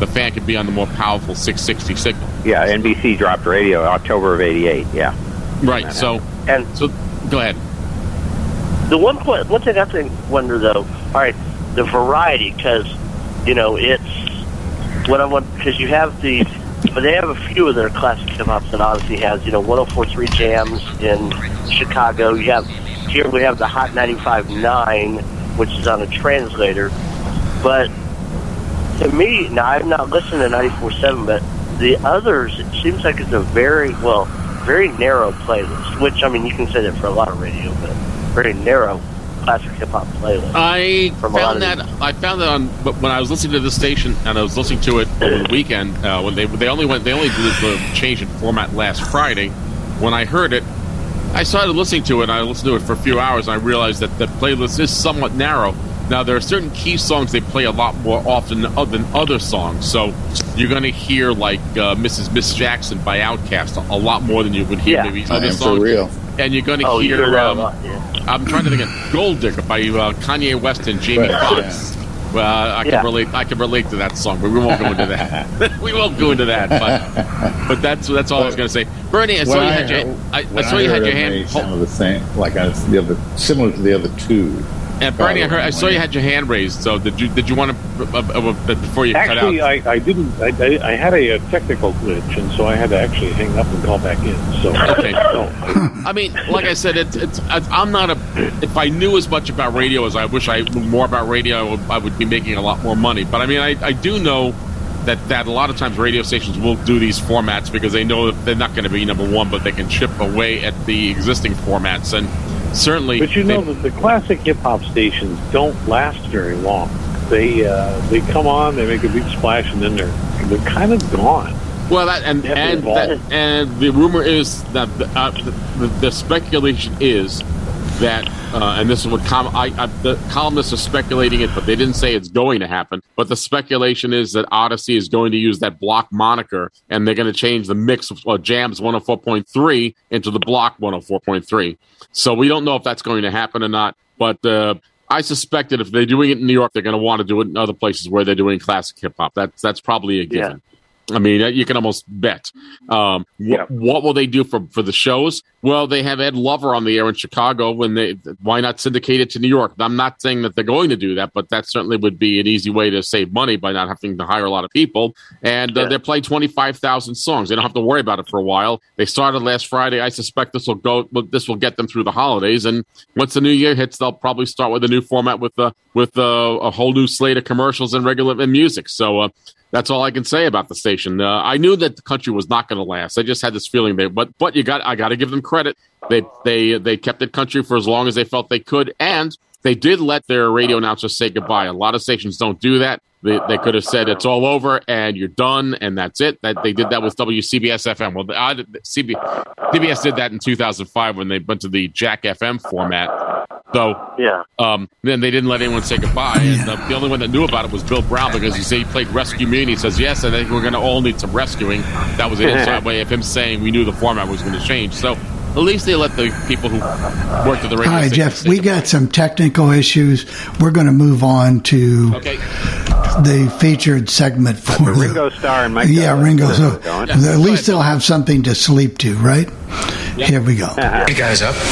the fan could be on the more powerful 660 signal. Yeah, NBC dropped radio October of '88. Yeah. Right. Uh, so, and so go ahead. The one point, one thing I think wonder though, all right, the variety because you know it's what I want because you have the, but they have a few of their classic hip hops that Audacy has. You know, 104.3 jams in Chicago. You have here we have the Hot 95.9, which is on a translator, but to me, now I've not listened to 94.7, but the others, it seems like it's a very well, very narrow playlist. Which I mean, you can say that for a lot of radio, but very narrow classic hip hop playlist. I From a lot found that I found that on when I was listening to the station and I was listening to it over the weekend uh, when they they only went they only did the change in format last Friday. When I heard it, I started listening to it. and I listened to it for a few hours and I realized that the playlist is somewhat narrow. Now there are certain key songs they play a lot more often than other songs. So you're going to hear like uh, "Mrs. Miss Jackson" by Outkast a, a lot more than you would hear Yeah. maybe I other am for songs. real. And you're going to Oh, hear. hear um, lot, yeah. I'm trying to think of "Gold Digger" by uh, Kanye West and Jamie Right, Foxx. Well, I can Yeah. relate. I can relate to that song, but we won't go into that. we won't go into that. But, but that's that's all I was going to say. Bernie, I saw When you had your I, I when saw you had your hand. they sounded the same, like I, the other, similar to the other two. And Bernie, I heard I saw you had your hand raised. So did you did you want to uh, uh, before you Actually, cut out? I, I didn't. I, I, I had a, technical glitch, and so I had to actually hang up and call back in. So, Okay. so I mean, like I said, it's, it's I'm not a. If I knew as much about radio as I wish I knew more about radio, I would, I would be making a lot more money. But I mean, I, I do know that that a lot of times radio stations will do these formats because they know that they're not going to be number one, but they can chip away at the existing formats. And certainly, But you know that the classic hip hop stations don't last very long. They uh, they come on, they make a big splash, and then they're they're kind of gone. Well, that and They have to and that, and the rumor is that the, uh, the, the speculation is that, uh, and this is what com- I, I, the columnists are speculating it, but they didn't say it's going to happen. But the speculation is that Audacy is going to use that block moniker, and they're going to change the mix of uh, Jams 104.3 into the block 104.3. So we don't know if that's going to happen or not, but. Uh, I suspect that if they're doing it in New York, they're going to want to do it in other places where they're doing classic hip hop. That's that's probably a given. I mean, you can almost bet. Um, wh- What will they do for for the shows? Well, they have Ed Lover on the air in Chicago. When they, why not syndicate it to New York? I'm not saying that they're going to do that, but that certainly would be an easy way to save money by not having to hire a lot of people. And uh, they play 25,000 songs. They don't have to worry about it for a while. They started last Friday. I suspect this will go. This will get them through the holidays. And once the new year hits, they'll probably start with a new format with uh, with uh, a whole new slate of commercials and regular and music. So. Uh, that's all I can say about the station. Uh, I knew that the country was not going to last. I just had this feeling they, but but you got I got to give them credit. They they they kept it country for as long as they felt they could, and they did let their radio announcers say goodbye. A lot of stations don't do that. They, they could have said it's all over and you're done and that's it. That they did that with WCBS FM. Well, I, CB, CBS did that in 2005 when they went to the Jack FM format. So yeah, um, then they didn't let anyone say goodbye. And uh, the only one that knew about it was Bill Brown because he said he played Rescue Me and he says yes, I think we're going to all need some rescuing. That was an inside way of him saying we knew the format was going to change. So at least they let the people who worked at the radio. All right, station Jeff, we got some technical issues. We're going to move on to Okay. The featured segment for the, Ringo Starr and Mike. Yeah, Ringo. So Going. at least they'll have something to sleep to, right? Here we go. Hey guys, up.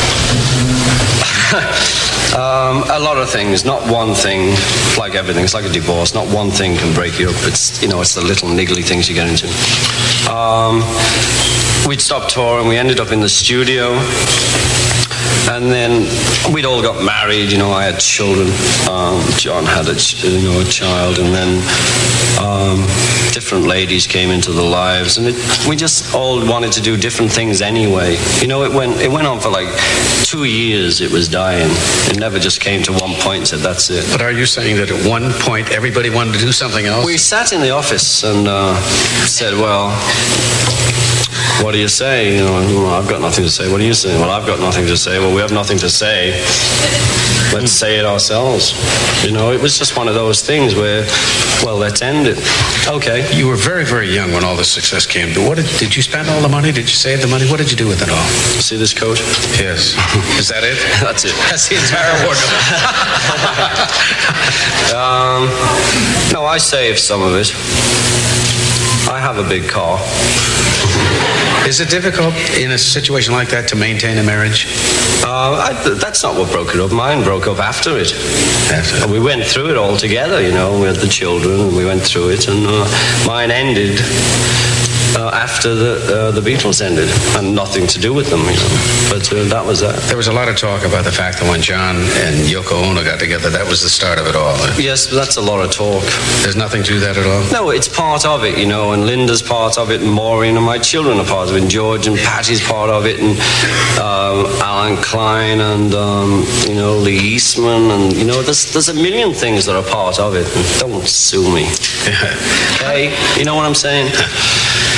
um, a lot of things, not one thing. Like everything, it's like a divorce. Not one thing can break you up. It's you know, it's the little niggly things you get into. Um, we'd stopped touring. We ended up in the studio. And then we'd all got married, you know. I had children. Um, John had a, ch- you know, a child, and then um, different ladies came into the lives, and it, we just all wanted to do different things anyway. You know, it went it went on for like two years. It was dying. It never just came to one point and said that's it. But are you saying that at one point everybody wanted to do something else? We sat in the office and uh, said, well. What do you say? You know, "Well, I've got nothing to say. What do you say? Well, I've got nothing to say. Well, we have nothing to say. Let's say it ourselves. You know, it was just one of those things where, well, let's end it. Okay. You were very, very young when all the success came. But what did, did you spend all the money? Did you save the money? What did you do with it all? See this coat? Yes. Is that it? That's it. That's the entire wardrobe. Um, no, I saved some of it. I have a big car. Is it difficult in a situation like that to maintain a marriage? Uh, I, that's not what broke it up. Mine broke up after it. And we went through it all together, you know. We had the children, and we went through it, and uh, mine ended after the uh, the Beatles ended, and nothing to do with them, you know. But uh, that was that. There was a lot of talk about the fact that when John and Yoko Ono got together, that was the start of it all. Yes, that's a lot of talk. There's nothing to that at all. No, it's part of it, you know, and Linda's part of it, and Maureen and my children are part of it, and George and Pattie's part of it, and um, Allen Klein and um, you know Lee Eastman, and you know, there's there's a million things that are part of it. Don't sue me. okay, you know what I'm saying?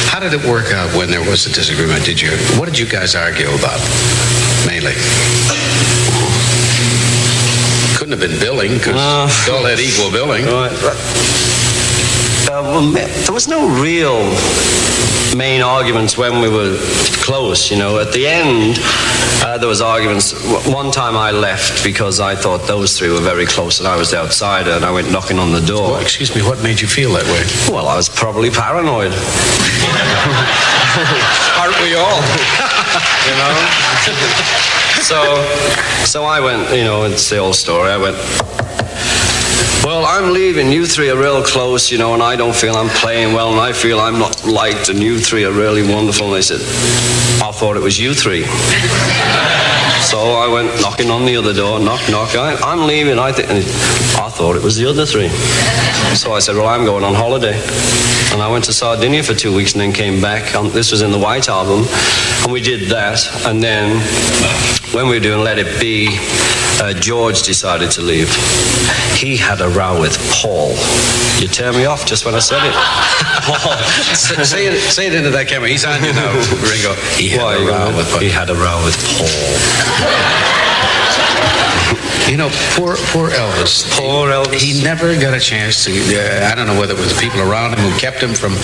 How did it work out when there was a disagreement? Did you? What did you guys argue about mainly? Couldn't have been billing because uh, they all had equal billing. Right. Uh, well, there was no real main arguments when we were close. You know, at the end, uh, there was arguments. One time I left because I thought those three were very close, and I was the outsider, and I went knocking on the door. Well, excuse me, what made you feel that way? Well, I was probably paranoid. Aren't we all? you know. so, so I went. You know, it's the old story. I went. Well, I'm leaving. You three are real close, you know, and I don't feel I'm playing well, and I feel I'm not liked, and you three are really wonderful. And they said, I thought it was you three. So I went knocking on the other door, knock, knock. I, I'm leaving. I. I thought it was the other three. So I said, Well, I'm going on holiday. And I went to Sardinia for two weeks and then came back. This was in the White Album. And we did that. And then when we were doing Let It Be, uh, George decided to leave. He had a row with Paul. You tear me off just when I said it. Paul. say, it, say it into that camera. He's on you now, Ringo. He had Why, a row with He had a row with Paul. You know, poor poor Elvis. Poor Elvis. He never got a chance to. Uh, I don't know whether it was the people around him who kept him from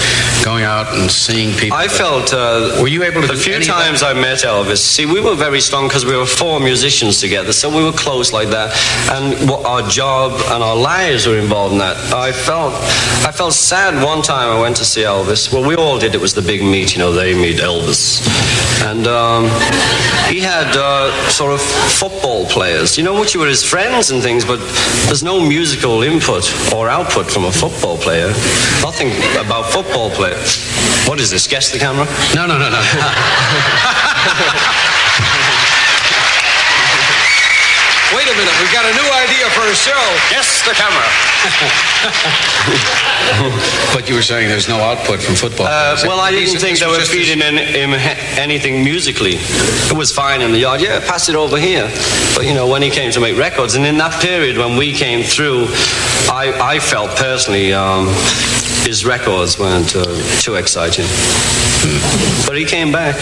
going out and seeing people. I felt. Uh, were you able to? The do few times I met Elvis, see, we were very strong because we were four musicians together, so we were close like that, and what our job and our lives were involved in that. I felt, I felt sad one time I went to see Elvis. Well, we all did. It was the big meet, you know. They meet Elvis, and um, he had uh, sort of football players, you know, which were his friends and things, but there's no musical input or output from a football player. Nothing about football players. What is this? Guess the camera? No, no, no, no. a minute, we've got a new idea for a show. Yes, the camera. but you were saying there's no output from football. Uh, well, I didn't think this they was were feeding in, him anything musically. It was fine in the yard. Yeah, pass it over here. But you know, when he came to make records, and in that period when we came through, I, I felt personally um, his records weren't uh, too exciting. But he came back.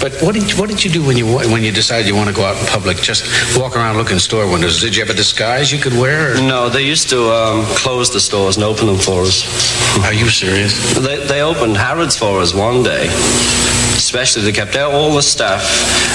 But what did you, what did you do when you when you decided you want to go out in public? Just walk around looking store windows. Did you have a disguise you could wear? Or? No, they used to um, close the stores and open them for us. Are you serious? They, they opened Harrods for us one day. Especially, they kept out all the staff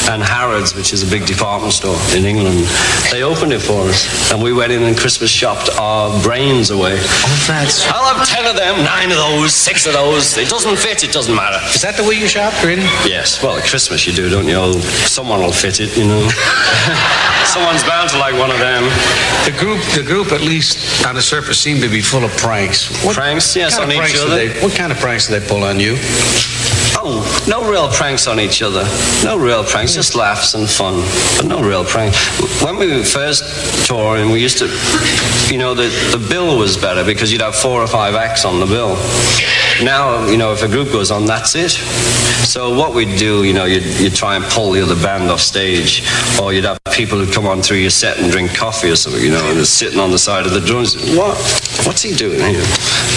and Harrods, which is a big department store in England. They opened it for us, and we went in and Christmas shopped our brains away. Oh, that's. I'll have ten of them, nine of those, six of those. It doesn't fit. It doesn't matter. Is that the way you shopped, really? Yes. Well, at Christmas you do, don't you? Someone will fit it, you know. Someone's bound to like one of them. The group, the group, at least on the surface, seemed to be full of pranks. What Pranks? Yes, kind on of each pranks other. They, what kind of pranks do they pull on you? No real pranks on each other. No real pranks, just laughs and fun, but no real prank. When we first and we used to, you know, the, the bill was better because you'd have four or five acts on the bill. Now, you know, if a group goes on, that's it. So what we'd do, you know, you'd, you'd try and pull the other band off stage, or you'd have people who'd come on through your set and drink coffee or something, you know, and they're sitting on the side of the drums. What? What's he doing here?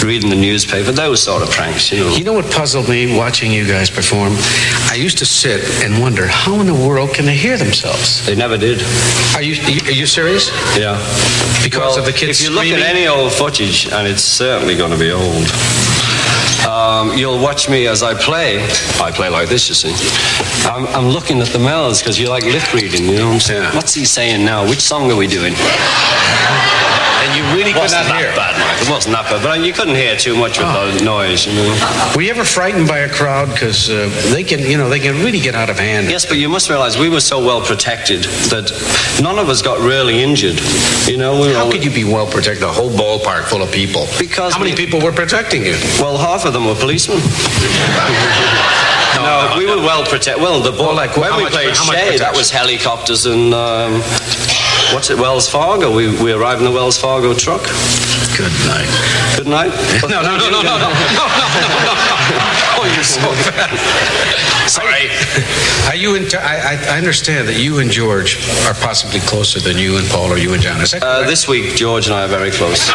Reading the newspaper, those sort of pranks, you know. You know what puzzled me watching you guys perform? I used to sit and wonder how in the world can they hear themselves? They never did. Are you are you serious? Yeah. Because Well, of the kids If you look screaming? at any old footage, and it's certainly going to be old, um, you'll watch me as I play. I play like this, you see. I'm, I'm looking at the mouths because you like lip reading, you know what I'm saying? What's he saying now? Which song are we doing? And you really could wasn't not that hear. bad, Mike. It wasn't that bad, but you couldn't hear too much with the noise, you know. Were you ever frightened by a crowd because uh, they can, you know, they can really get out of hand? Yes, but you must realize we were so well protected that none of us got really injured. You know, we were How could you be well protected? A whole ballpark full of people. Because how many people were protecting you? Well, half of them were policemen. no, we were well protected. Well, the ball, like, when we much- played much that was helicopters and um, what's it, Wells Fargo. We, we arrived in the Wells Fargo truck. Good night. Good night. No, no, no, no, no, no, no, no, no, no. Oh, you're so bad. Sorry. Are you in? I, I I understand that you and George are possibly closer than you and Paul or you and John. Is that Uh, this week, George and I are very close.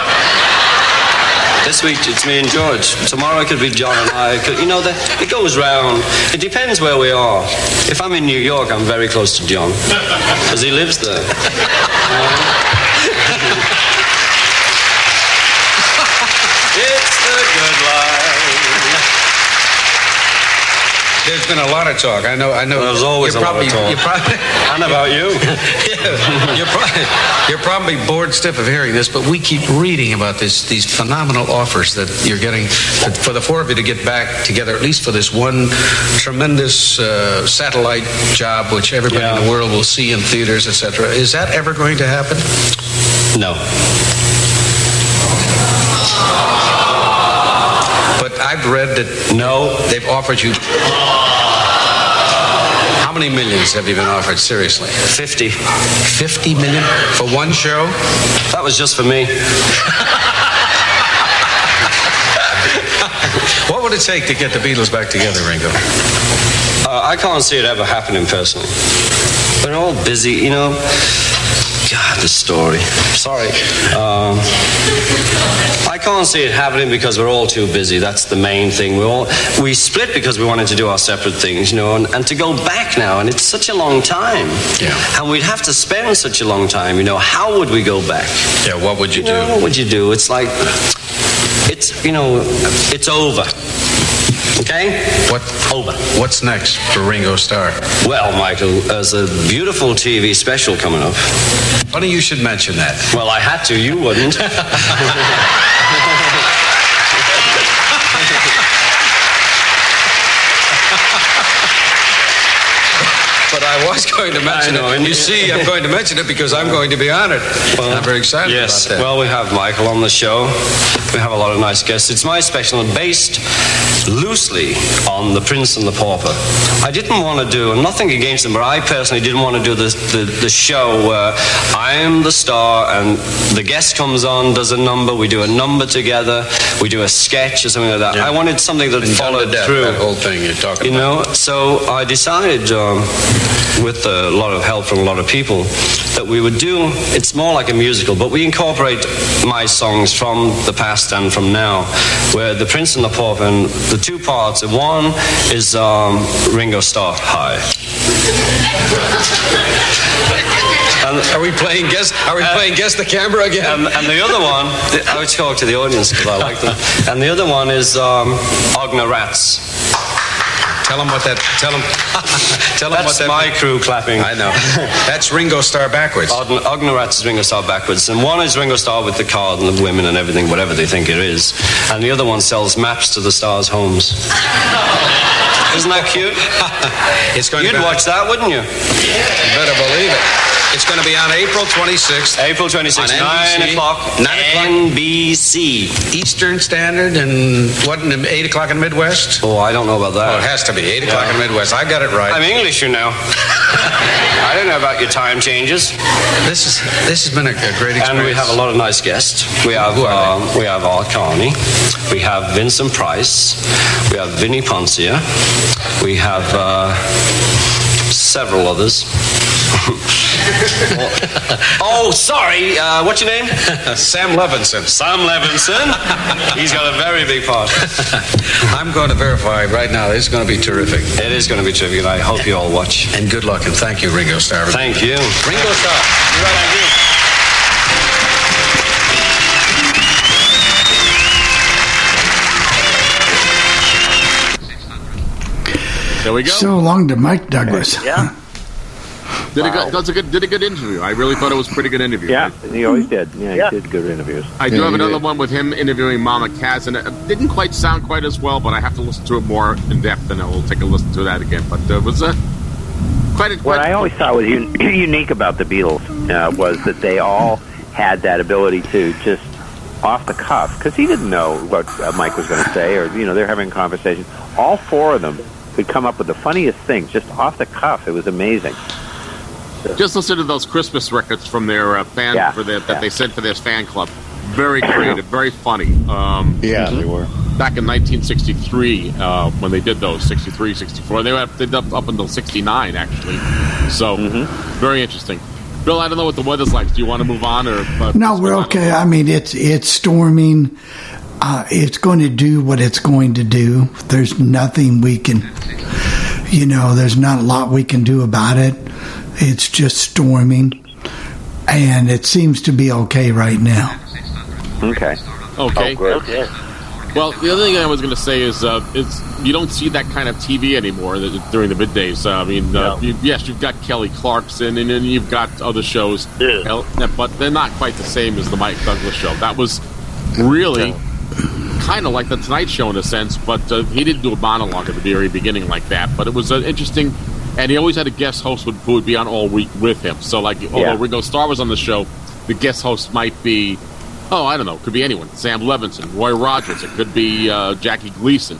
This week it's me and George. Tomorrow it could be John and I. You know, the, it goes round. It depends where we are. If I'm in New York, I'm very close to John because he lives there the good life. There's been a lot of talk. I know. I know. There's always you're a lot of probably, talk. You're probably, And about you. yeah, you're, probably, you're probably bored stiff of hearing this, but we keep reading about this, these phenomenal offers that you're getting for- for the four of you to get back together, at least for this one tremendous uh, satellite job, which everybody in the world will see in theaters, etc. Is that ever going to happen? No. But I've read that no, they've offered you. How many millions have you been offered? Seriously, 50. 50 million for one show? That was just for me. What would it take to get the Beatles back together, Ringo? Uh, I can't see it ever happening personally. We're all busy, you know. God, the story. Sorry. Um, can't see it happening because we're all too busy. That's the main thing. We all we split because we wanted to do our separate things, you know, and, and to go back now, and it's such a long time. Yeah. And we'd have to spend such a long time, you know. How would we go back? Yeah, what would you You know, do? what would you do? It's like it's you know, it's over. Okay? What over? What's next for Ringo Starr? Well, Michael, there's a beautiful TV special coming up. Funny you should mention that. Well, I had to. You wouldn't. was going to mention know, it. and- You see, I'm going to mention it because I'm going to be honored. I'm very excited yes. about that. Well, we have Michael on the show. We have a lot of nice guests. It's my special and based loosely on The Prince and the Pauper. I didn't want to do, and nothing against them, but I personally didn't want to do the, the, the show where I'm the star and the guest comes on, does a number, we do a number together, we do a sketch or something like that. I wanted something that And followed death, through. that whole thing you're talking You about. know, so I decided, um, with a lot of help from a lot of people, that we would do. It's more like a musical, but we incorporate my songs from the past and from now. Where the Prince and the Pauper, and the two parts. One is um, Ringo Starr. Hi. And, Are we playing guess? Are we playing guess the camera again? and, and the other one, I would talk to the audience because I like them. And the other one is um, Ogna Rats. Tell them what that. Tell them. tell them what That's that. my crew clapping. I know. That's Ringo Starr backwards. Ogn- Ognaratz is Ringo Starr backwards, and one is Ringo Starr with the card and the women and everything, whatever they think it is, and the other one sells maps to the stars' homes. Isn't that cute? It's going You'd watch that, wouldn't you? You better believe it. It's going to be on April 26th. April 26th, On 9 o'clock, 9 o'clock. NBC. Eastern Standard and what? in Eight o'clock in the Midwest. Oh, I don't know about that. Oh, it has to be. be. 8 o'clock in the Midwest. I got it right. I'm English, you know. I don't know about your time changes. This is this has been a, a great experience. And we have a lot of nice guests. We have um, we have Art Carney, we have Vincent Price, we have Vinnie Poncia, we have uh, several others. oh, sorry. Uh, what's your name? Sam Levenson. Sam Levenson. He's got a very big part. I'm going to verify right now. This is going to be terrific. It is going to be terrific, and I hope you all watch. And good luck, and thank you, Ringo Starr. Thank you. Ringo Starr. Thank you. There we go. So long to Mike Douglas. Yeah. Did a good, that's a good, did a good interview. I really thought it was a pretty good interview. Yeah, he always did. Yeah, Yeah. he did good interviews. I do Yeah, have another did. one with him interviewing Mama Cass, and it didn't quite sound quite as well, but I have to listen to it more in depth, and I'll take a listen to that again. But uh, it was uh, quite a What quite, I always thought was un- unique about the Beatles uh, was that they all had that ability to just off the cuff, because he didn't know what uh, Mike was going to say, or you know they're having a conversation. All four of them could come up with the funniest things just off the cuff. It was amazing. Just listen to those Christmas records from their uh, fan Yeah, for their, that yeah. they sent for their fan club. Very creative, very funny. Um, Yeah, they were. back in 1963 uh, when they did those 63 64 they were they did up, up until 69 actually so very interesting bill i don't know what the weather's like do you want to move on or uh, No, we're okay. I mean, it's it's storming. Uh, it's going to do what it's going to do. There's nothing we can, you know, there's not a lot we can do about it. It's just storming, and it seems to be okay right now. Okay. okay Okay. well the other thing i was going to say is uh, it's you don't see that kind of tv anymore during the middays So, i mean uh, you, yes you've got kelly clarkson and then you've got other shows Yeah. But they're not quite the same as the mike douglas show that was really kind of like the Tonight Show in a sense, but uh, he didn't do a monologue at the very beginning like that. But it was an interesting, and he always had a guest host who who would be on all week with him. So, like, although Yeah. Ringo Starr was on the show, the guest host might be, oh, I don't know, could be anyone, Sam Levenson, Roy Rogers, it could be uh, Jackie Gleason,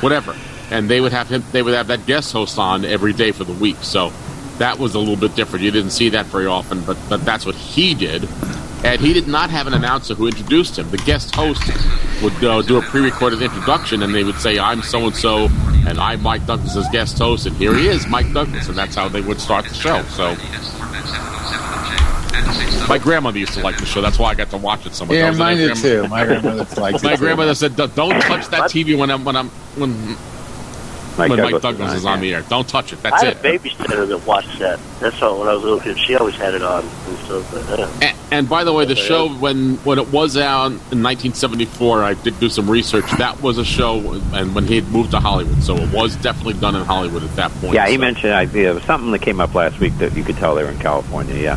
whatever. And they would have him, they would have that guest host on every day for the week. So that was a little bit different. You didn't see that very often, but but that's what he did. And he did not have an announcer who introduced him. The guest host would uh, do a pre-recorded introduction, and they would say, "I'm so and so, and I'm Mike Douglas's guest host, and here he is, Mike Douglas," and that's how they would start the show. So, my grandmother used to like the show. That's why I got to watch it so much. Yeah, mine did too. My grandmother likes it. My grandmother said, "Don't don't touch that TV when I'm when I'm when." Mike when Douglas Mike is Douglas on, is on the air, don't touch it. I That's had it. a babysitter that watched that. That's all. When I was a little kid, she always had it on and stuff. But, uh, And, and by the way, the show when when it was out in 1974, I did do some research. That was a show, and when he had moved to Hollywood, so it was definitely done in Hollywood at that point. Yeah, he so, mentioned I, yeah, something that came up last week that you could tell they were in California. Yeah.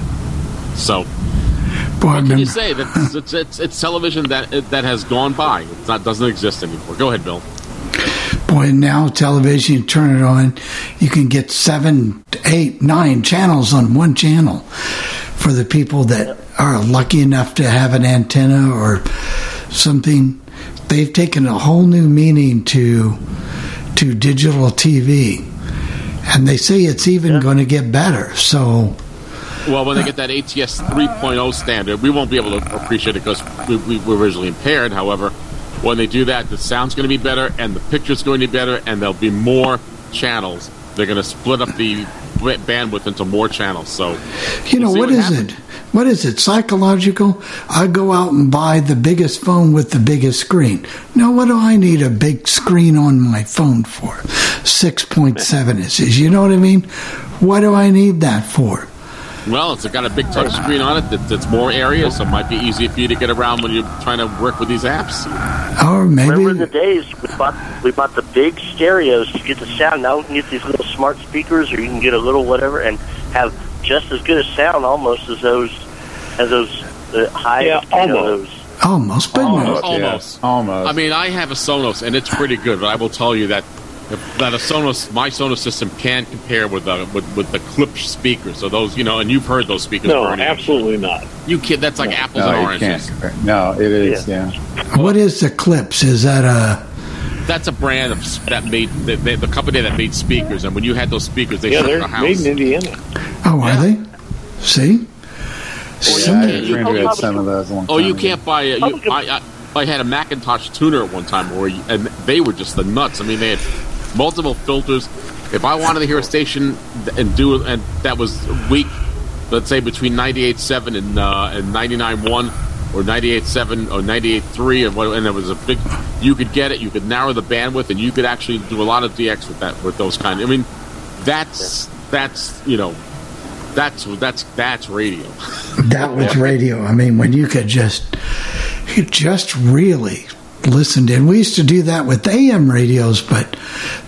So, what can you say? That it's, it's it's television that that has gone by. It's not doesn't exist anymore. Go ahead, Bill. Boy, now television, you turn it on, you can get seven, eight, nine channels on one channel. For the people that are lucky enough to have an antenna or something, they've taken a whole new meaning to to digital TV, and they say it's even going to get better. So, Well, when they uh, get that ATS 3.0 standard, we won't be able to appreciate it because we, we were visually impaired. However, when they do that, the sound's going to be better and the picture's going to be better, and there'll be more channels. They're going to split up the bandwidth into more channels. So, you know, we'll what is happens. it? What is it? Psychological? I go out and buy the biggest phone with the biggest screen. Now, what do I need a big screen on my phone for? 6.7 inches. You know what I mean? What do I need that for? Well, it's got a big touch screen on it that, that's more area, so it might be easier for you to get around when you're trying to work with these apps. Or maybe. remember in the days we bought we bought the big stereos to get the sound. Now you can get these little smart speakers, or you can get a little whatever, and have just as good a sound almost as those as those uh, high. Yeah, almost. those Almost. Almost, Almost. yeah. Almost. I mean, I have a Sonos, and it's pretty good, but I will tell you that that a Sonos, my Sonos system can't compare with the with, with the Klipsch speakers. So those, you know, and you've heard those speakers. No, Bernie. absolutely not. You kid, that's like apples no, and oranges. can't. No, it is. Yeah. What is the Klipsch? Is that a that's a brand of, that made the, the, the company that made speakers, and when you had those speakers, they yeah, shipped they're the house. made in Indiana. Oh, are they? See? Yeah, I had a had some of those. Oh, you time can't buy it. You, I, I, I had a McIntosh tuner at one time, where you, and they were just the nuts. I mean, they had multiple filters. If I wanted to hear a station and do and that was weak, let's say between 98.7 and uh, and 99.1 or 98.7 or 98.3 and, what, and there was a big, you could get it. You could narrow the bandwidth, and you could actually do a lot of DX with that with those kind. I mean, that's that's you know, that's that's that's radio. That was radio. I mean, when you could just, you just really listened in. We used to do that with AM radios, but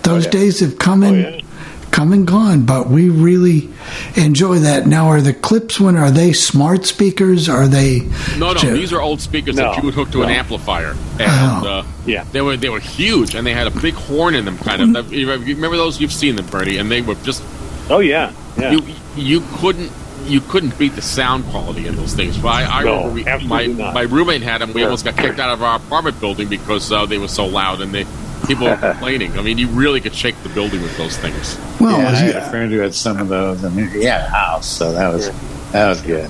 those days have come and come and gone. But we really enjoy that. Now, are the Klipsch when are they smart speakers? Are they? No, no, ju- these are old speakers No, that you would hook to an amplifier, and Oh. uh, yeah, they were they were huge, and they had a big horn in them, kind of. You remember those? You've seen them, Bernie, and they were just. Oh yeah, yeah. You you couldn't you couldn't beat the sound quality in those things. But I, I No, remember we, my not. my roommate had them. We almost got kicked out of our apartment building because uh, they were so loud, and they people were complaining. I mean, you really could shake the building with those things. Well, yeah, I had a friend who had some of those, and he had a house, so that was that was good.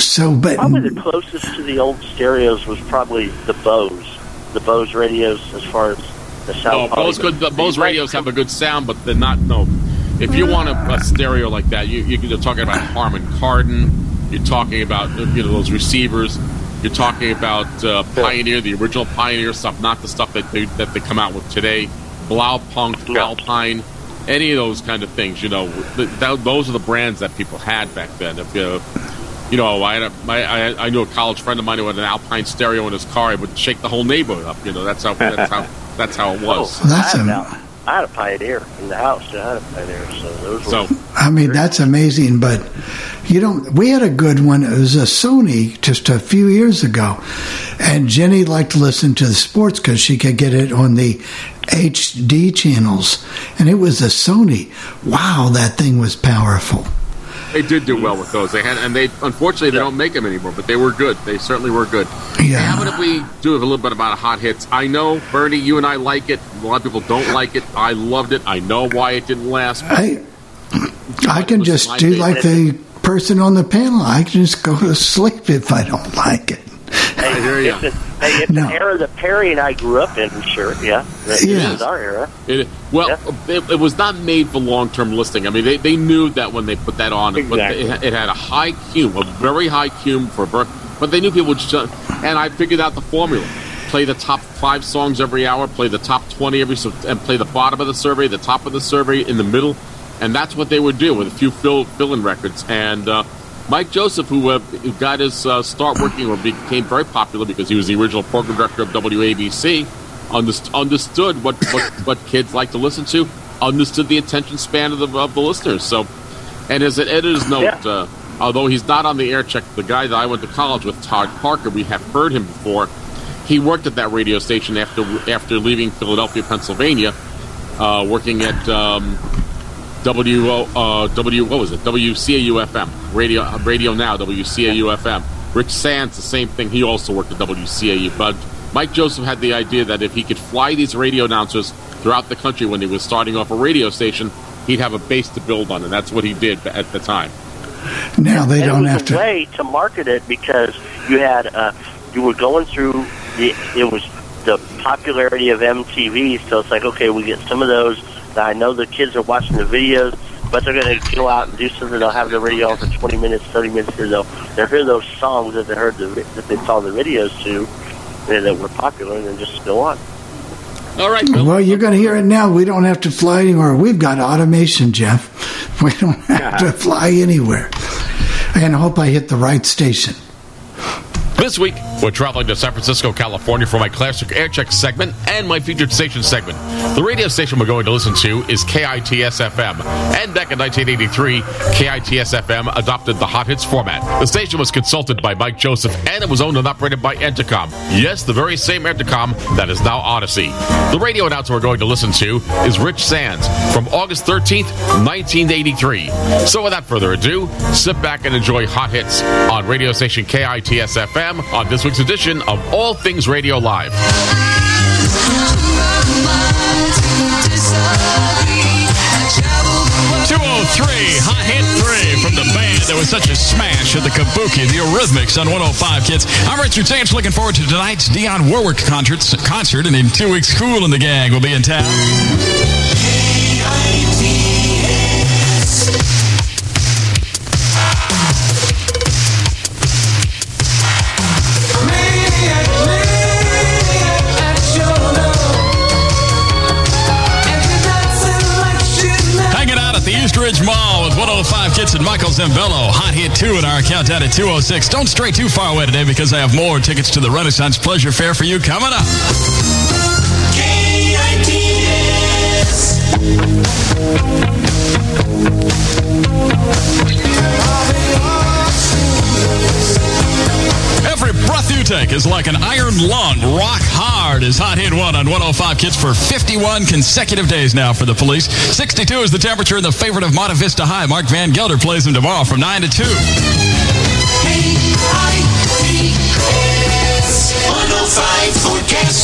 So, but Probably the closest to the old stereos was probably the Bose, the Bose radios as far as the sound No, quality. Bose, good, the Bose radios have a good sound, but they're not. No, if you want a, a stereo like that, you, you're talking about Harman Kardon. You're talking about you know those receivers. You're talking about uh, Pioneer, the original Pioneer stuff, not the stuff that they that they come out with today. Blaupunkt, Alpine, any of those kind of things. You know, th- that, those are the brands that people had back then. If you you know, I, had a, I, I I knew a college friend of mine who had an Alpine stereo in his car. It would shake the whole neighborhood up. You know, that's how that's how that's how it was. Oh, I, had an Al- I had a Pioneer in the house. I had a Pioneer, so those So, were. I mean, that's amazing, but you don't. We had a good one. It was a Sony just a few years ago, and Jenny liked to listen to the sports because she could get it on the HD channels, and it was a Sony. Wow, that thing was powerful. They did do well with those. They had, and they unfortunately they don't make them anymore, but they were good. They certainly were good. Yeah. How about if we do a little bit about hot hits? I know Bernie, you and I like it. A lot of people don't like it. I loved it. I know why it didn't last. but I I can just do like the person on the panel. I can just go to sleep if I don't like it. I hear you. It's, the, hey, it's No. the era that Perry and I grew up in, sure, yeah. This Yeah. is our era. It, well, it, it was not made for long-term listing. I mean, they, they knew that when they put that on, it, but Exactly. it, it had a high cume, a very high cume for Ber- But they knew people would just, and I figured out the formula: play the top five songs every hour, play the top twenty every, and play the bottom of the survey, the top of the survey, in the middle, and that's what they would do with a few fill fill-in records. And uh, Mike Joseph, who, uh, who got his uh, start working or became very popular because he was the original program director of WABC, underst- understood what, what, what kids like to listen to, understood the attention span of the, of the listeners. So, and as an editor's note, uh, although he's not on the air check, the guy that I went to college with, Todd Parker, we have heard him before. He worked at that radio station after after leaving Philadelphia, Pennsylvania, uh, working at um, W uh, W what was it WCAU FM radio uh, radio now WCAU FM. Rich Sands the same thing. He also worked at WCAU. But Mike Joseph had the idea that if he could fly these radio announcers throughout the country when he was starting off a radio station, he'd have a base to build on, and that's what he did at the time. Now they and don't it was have a to. way to market it because you had uh, you were going through the it was the popularity of MTV. So it's like okay, we get some of those. That I know the kids are watching the videos, but they're going to go out and do something. They'll have the radio on for 20 minutes, 30 minutes, and they'll they'll hear those songs that they heard the that they saw the videos to and that were popular, and then just go on. All right. Well, you're going to hear it now. We don't have to fly anywhere. We've got automation, Jeff. We don't have to fly anywhere. And I hope I hit the right station. This week, we're traveling to San Francisco, California for my classic air check segment and my featured station segment. The radio station we're going to listen to is KITS FM. And back in 1983, KITS FM adopted the Hot Hits format. The station was consulted by Mike Joseph and it was owned and operated by Entercom. Yes, the very same Entercom that is now Audacy. The radio announcer we're going to listen to is Rich Sands from August 13th, 1983. So without further ado, sit back and enjoy Hot Hits on radio station KITS FM on this week's edition of All Things Radio Live. Two oh three, hot hit three from the band that was such a smash at the Kabuki, the Eurythmics on 105 KITS. I'm Richard Sands. looking forward to tonight's Dionne Warwick concert, concert, and in two weeks, Kool and the Gang will be in town. Ridge Mall with 105 KITS and Michael Zambello. Hot hit two in our countdown at 206. Don't stray too far away today because I have more tickets to the Renaissance Pleasure Fair for you coming up. Every breath you take is like an iron lung. Rock hard is Hot Hit 1 on 105 KITS for 51 consecutive days now for the police. 62 is the temperature and the favorite of Monte Vista High. Mark Van Gelder plays them tomorrow from 9 to 2.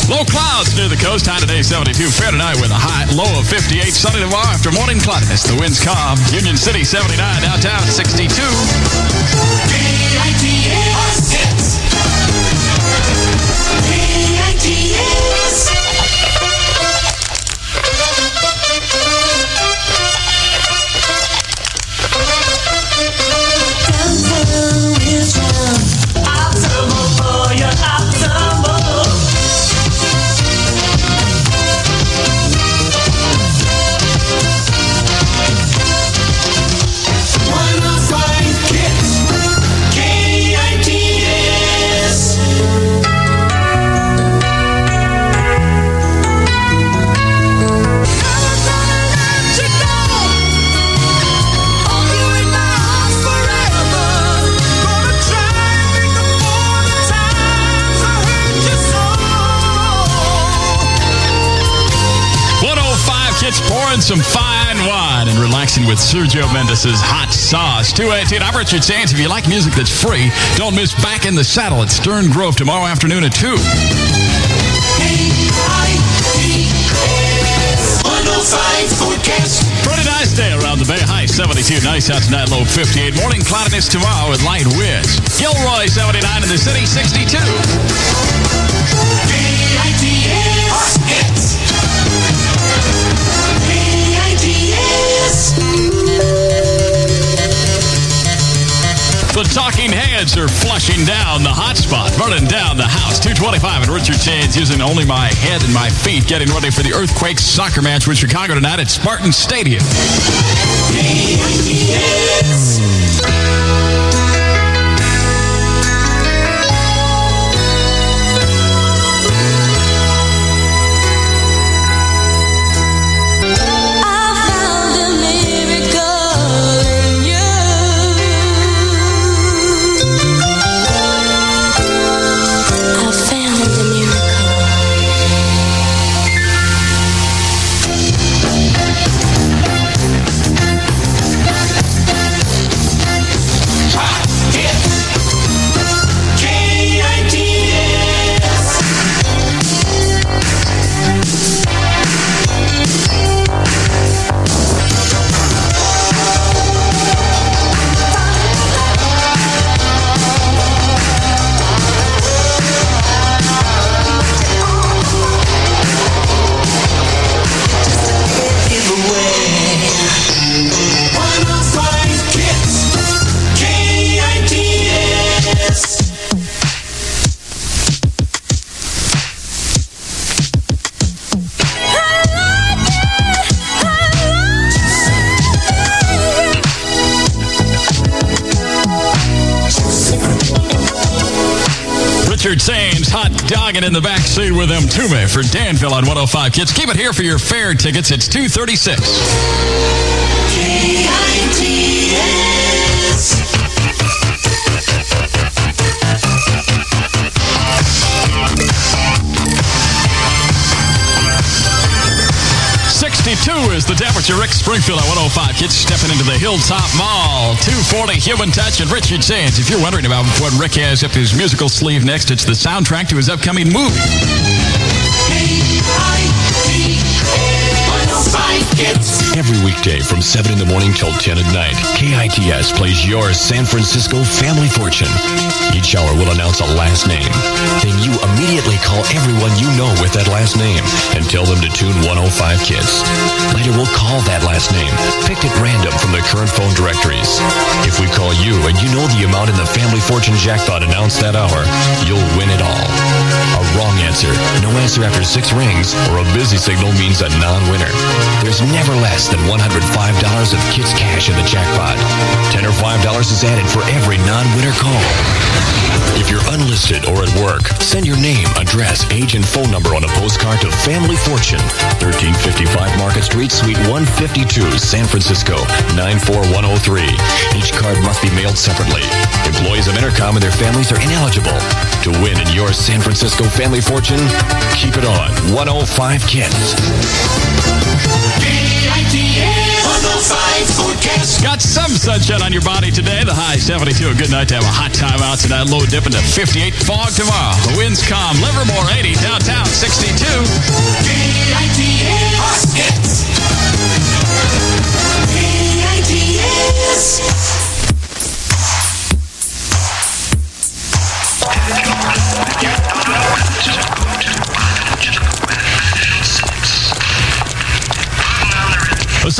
Low clouds near the coast. High today 72. Fair tonight with a high low of 58. Sunny tomorrow after morning cloudiness. The wind's calm. Union City 79. Downtown 62. Kids with Sergio Mendes' hot sauce. 218. I'm Richard Sands. If you like music that's free, don't miss Back in the Saddle at Stern Grove tomorrow afternoon at 2. Pretty nice day around the Bay. High 72. Nice out tonight. Low 58. Morning cloudiness tomorrow with light winds. Gilroy 79 in the city 62. The talking heads are flushing down the hot spot, burning down the house. 225 and Richard Sands using only my head and my feet, getting ready for the Earthquake soccer match with Chicago tonight at Spartan Stadium. Danville on 105 Kids. Keep it here for your fair tickets. It's 236. K-I-T-S. Sixty-two is the temperature. Rick Springfield at 105. Kids stepping into the Hilltop Mall. 240 Human Touch and Richard Sands. If you're wondering about what Rick has up his musical sleeve next, it's the soundtrack to his upcoming movie. 105 Every weekday from 7 in the morning till 10 at night, KITS plays your San Francisco family fortune. Each hour will announce a last name. Then you immediately call everyone you know with that last name and tell them to tune 105 Kids. Later, we'll call that last name, picked at random from the current phone directories. If we call you and you know the amount in the family fortune jackpot announced that hour, you'll win it all. A wrong answer, no answer after six rings, or a busy signal means a non-winner. There's never less than $105 of Kids cash in the jackpot. 10 or $5 is added for every non-winner call. If you're unlisted or at work, send your name, address, age, and phone number on a postcard to Family Fortune, 1355 Market Street, Suite 152, San Francisco, 94103. Each card must be mailed separately. Employees of Entercom and their families are ineligible. To win in your San Francisco Family Fortune, keep it on 105 Kids. Got some sunshine on your body today. The high 72. A good night to have a hot time out tonight. Low dipping to 58. Fog tomorrow. The winds calm. Livermore 80. Downtown 62. A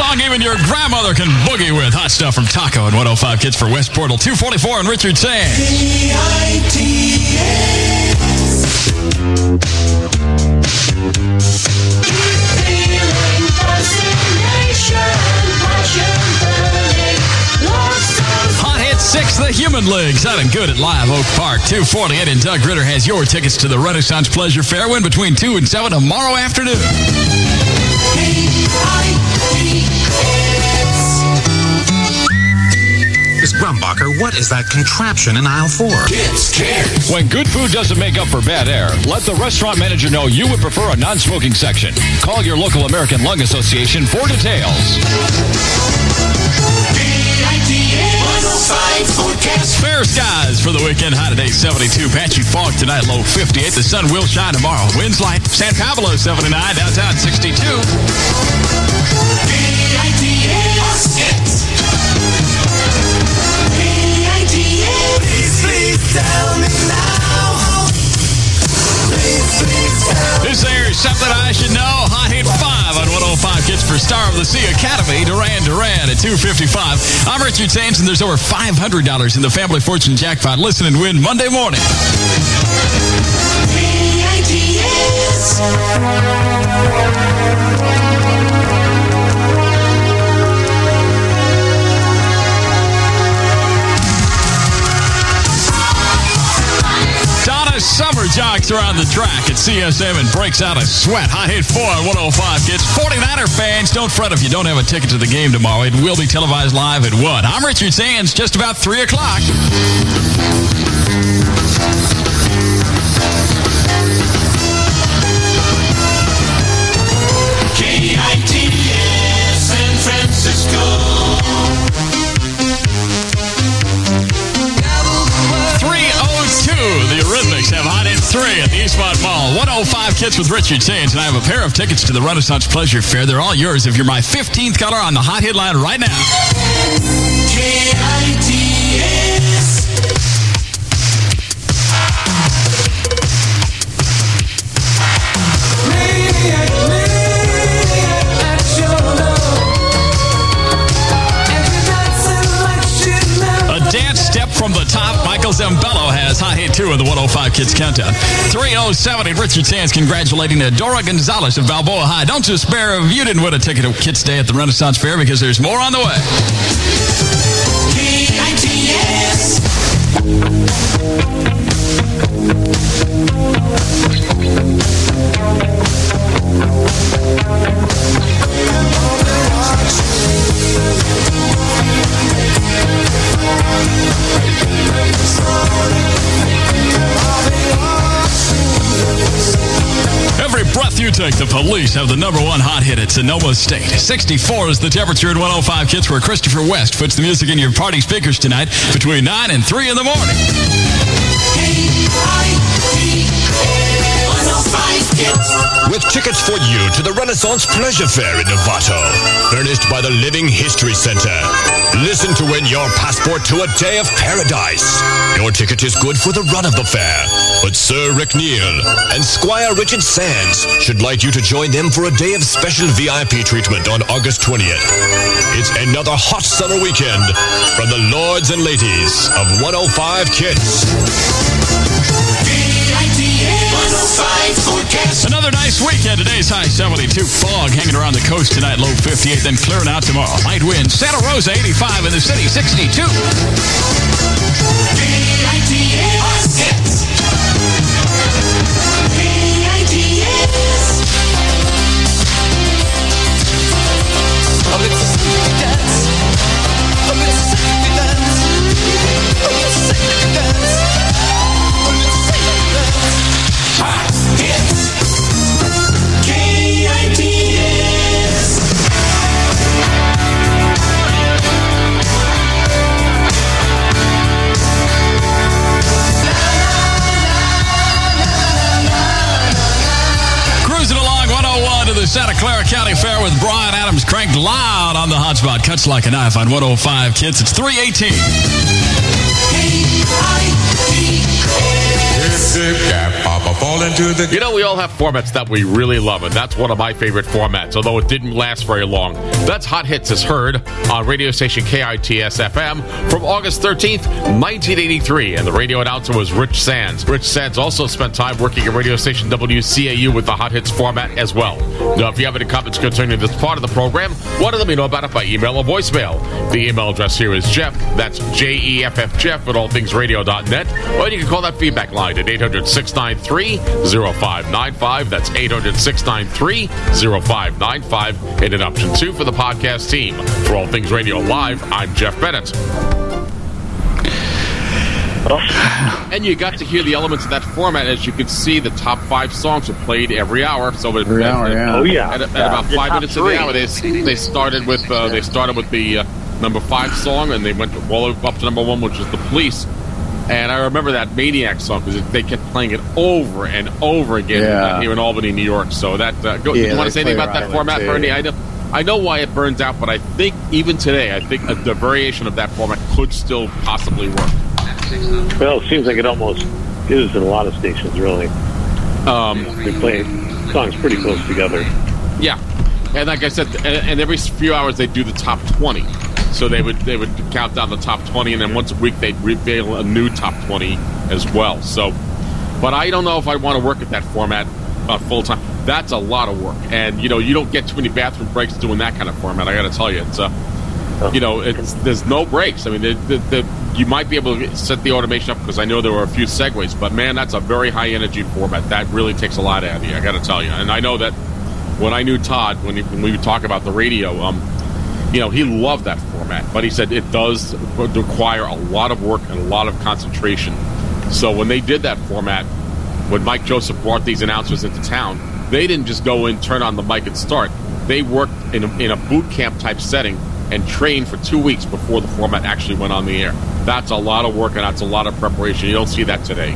song even your grandmother can boogie with. Hot stuff from Taco and 105 Kids for West Portal 244 and Richard Sands. 6, The Human League. Sounding good at Live Oak Park. 248 and Doug Ritter has your tickets to the Renaissance Pleasure Fair. Win between 2 and 7 tomorrow afternoon. Miss Grumbacher, what is that contraption in aisle four? When good food doesn't make up for bad air, let the restaurant manager know you would prefer a non-smoking section. Call your local American Lung Association for details. Fair skies for the weekend. High today, 72. Patchy fog tonight, low 58. The sun will shine tomorrow. Winds light. San Pablo, 79. Downtown, 62. This is something I should know. Hot Hit 5 on 105 Kids for Star of the Sea Academy. Duran Duran at 255. I'm Richard Sands, and there's over $500 in the Family Fortune Jackpot. Listen and win Monday morning. Donna Summer jogs around the track at CSM and breaks out a sweat. Hot hit four on 105 kids. 49er fans, don't fret if you don't have a ticket to the game tomorrow. It will be televised live at 1. I'm Richard Sands, just about 3 o'clock. 3 at the Eastmont Mall. 105 kids with Richard Sands, and I have a pair of tickets to the Renaissance Pleasure Fair. They're all yours if you're my 15th caller on the hot hit line right now. KITS. From the top. Michael Sembello has hot hit 2 in the 105 Kids Countdown. 307 and Richard Sands congratulating uh, Adora Gonzalez of Balboa High. Don't despair if you didn't win a ticket to Kids Day at the Renaissance Fair because there's more on the way. I'll be Every breath you take, the police have the number one hot hit at Sonoma State. 64 is the temperature at 105 Kids where Christopher West puts the music in your party speakers tonight between 9 and 3 in the morning. KITS 105 Kids. With tickets for you to the Renaissance Pleasure Fair in Novato, furnished by the Living History Center. Listen to win your passport to a day of paradise. Your ticket is good for the run of the fair, but Sir Rick Neal and Squire Richard Sands should like you to join them for a day of special VIP treatment on August 20th. It's another hot summer weekend from the lords and ladies of 105 Kids. Another nice weekend. Today's high 72. Fog hanging around the coast tonight, low 58, then clearing out tomorrow. Light wind. Santa Rosa 85 in the city, 62. Cruising Santa Clara County Fair with Bryan Adams cranked loud on the hotspot. Cuts like a knife on 105 kids. It's 318. You know, we all have formats that we really love, and that's one of my favorite formats, although it didn't last very long. That's Hot Hits is heard on radio station KITS FM from August 13th, 1983, and the radio announcer was Rich Sands. Rich Sands also spent time working at radio station WCAU with the Hot Hits format as well. Now, if you have any comments concerning this part of the program, want to let me know about it by email or voicemail. The email address here is Jeff, that's J E F F Jeff at allthingsradio.net, or you can call that feedback line at 800 693 0595. That's 800 693 0595. And an option two for the podcast team. For All Things Radio Live, I'm Jeff Bennett. And you got to hear the elements of that format. As you can see, the top five songs are played every hour. So at, Every hour, yeah. At, Oh, yeah. At, at Yeah. about five top minutes of the hour, they, they started with uh, they started with the uh, number five song, and they went all the way up to number one, which is the Police. And I remember that Maniac song because they kept playing it over and over again Yeah. uh, here in Albany, New York. So that uh, go, Yeah, you want to say anything about that format, too. Bernie? I know, I know why it burns out, but I think even today, I think a, the variation of that format could still possibly work. Well, it seems like it almost is in a lot of stations, really. Um, they play songs pretty close together. Yeah, and like I said, and, and every few hours they do the top twenty. So they would they would count down the top twenty, and then once a week they'd reveal a new top twenty as well. So, but I don't know if I want to work at that format uh, full time. That's a lot of work, and you know you don't get too many bathroom breaks doing that kind of format. I got to tell you, it's uh, you know it's there's no breaks. I mean, the, the, the, you might be able to set the automation up because I know there were a few segues, but man, that's a very high energy format. That really takes a lot out of you. I got to tell you, and I know that when I knew Todd, when, he, when we would talk about the radio, um, you know, he loved that format, but he said it does require a lot of work and a lot of concentration. So when they did that format, when Mike Joseph brought these announcers into town, they didn't just go in, turn on the mic, and start. They worked in a, in a boot camp type setting and trained for two weeks before the format actually went on the air. That's a lot of work and that's a lot of preparation. You don't see that today.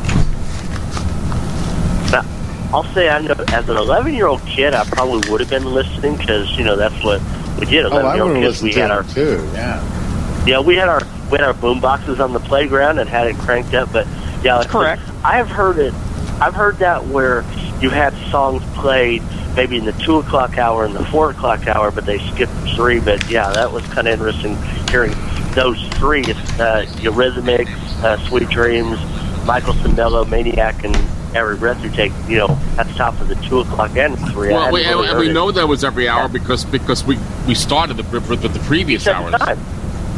I'll say I know as an 11 year old kid, I probably would have been listening because you know that's what we did. Oh, 11 I year would old have kids, we had our too. Yeah. yeah, we had our we had our boom boxes on the playground and had it cranked up. But yeah, like, correct. I have heard it. I've heard that where you had songs played maybe in the two o'clock hour and the four o'clock hour, but they skipped three. But yeah, that was kind of interesting hearing those three: uh, Eurythmics, uh, Sweet Dreams, Michael Sembello, Maniac, and Every Breath You Take. You know, at the top of the two o'clock and the three. I Well, we, really and we it. know that was every hour because because we we started the with the previous hours.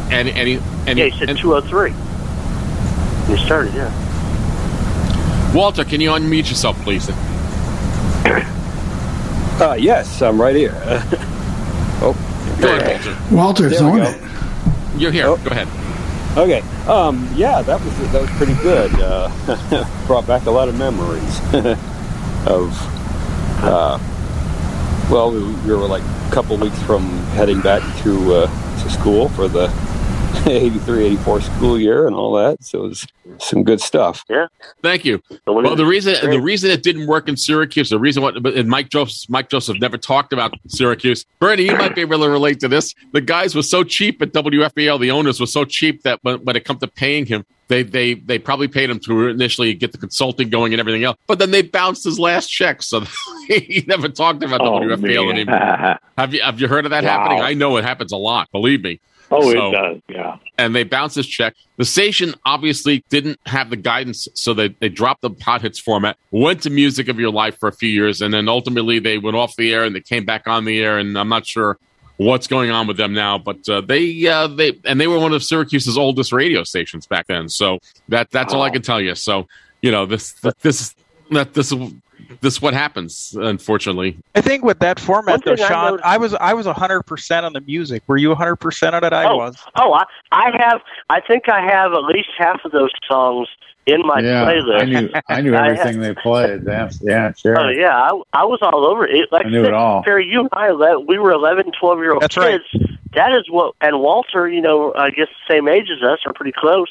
And and he, and yeah, he, he said and- two o three. We started, yeah. Walter, can you unmute yourself, please? Uh, yes, I'm right here. oh, Go ahead, Walter. Walter's on go. it. You're here. Go ahead. Okay. Um, yeah, that was that was pretty good. Uh, brought back a lot of memories of. Uh, well, we, we were like a couple weeks from heading back to uh, to school for the 83, 84 school year and all that. So it was some good stuff. Yeah. Thank you. So Well, the reason the reason it didn't work in Syracuse, the reason what, and Mike Joseph, Mike Joseph never talked about Syracuse. Bernie, you might be able to relate to this. The guys were so cheap at WFBL. The owners were so cheap that when, when it come to paying him, they they they probably paid him to initially get the consulting going and everything else. But then they bounced his last check, so he never talked about Oh, WFBL anymore. have you have you heard of that Wow. happening? I know it happens a lot. Believe me. Oh, So- it does. Yeah. and they bounced this check. The station obviously didn't have the guidance, so they, they dropped the hot hits format, went to Music of Your Life for a few years, and then ultimately they went off the air and they came back on the air. And I'm not sure what's going on with them now, but uh, they uh, they and they were one of Syracuse's oldest radio stations back then. So that that's all I can tell you. So you know this this that this this is what happens, unfortunately. I think with that format, though, thing I Sean, noticed- I was I was hundred percent on the music. Were you hundred percent on it? I oh, was. Oh, I, I have. I think I have at least half of those songs in my yeah, playlist. I knew I knew I everything they played. Yeah, yeah, sure. Oh yeah, I, I was all over it. Like I knew it said, all. Terry, you and I, le- we were 11, 12 year old That's right. kids. That is what, and Walter, you know, I guess the same age as us, are pretty close.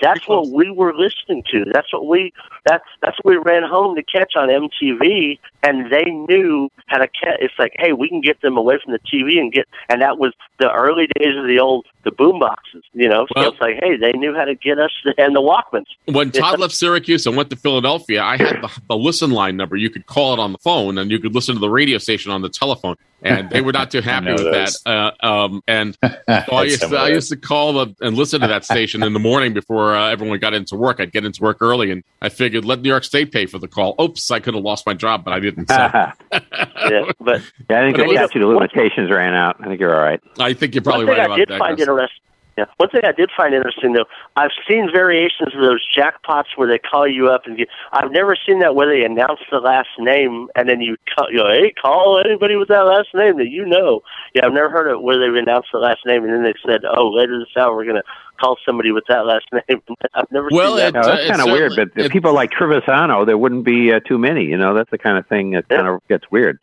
That's what we were listening to. That's what we. That's that's what we ran home to catch on MTV, and they knew how to catch. It's like, hey, we can get them away from the TV and get. And that was the early days of the old the boom boxes, you know. So it's like, hey, they knew how to get us and the Walkmans. when Todd left Syracuse and went to Philadelphia, I had the, the listen line number. You could call it on the phone, and you could listen to the radio station on the telephone. And they were not too happy know with that. Uh, um, and so I used, to, I used to call the, and listen to that station in the morning before uh, everyone got into work. I'd get into work early, and I figured let New York State pay for the call. Oops, I could have lost my job, but I didn't. So yeah, yeah, I think But it the was- statute of limitations ran out. I think you're all right. I think you're probably right I about did that. find interesting. Yeah, one thing I did find interesting though, I've seen variations of those jackpots where they call you up and you, I've never seen that where they announce the last name and then you call, you go, hey, call anybody with that last name that you know. Yeah, I've never heard of where they've announced the last name and then they said, oh, later this hour we're gonna call somebody with that last name. I've never Well, seen it- that. No, that's uh, kind of weird, but if it- people like Trivisonno, there wouldn't be uh, too many. You know, that's the kind of thing that kind of gets weird.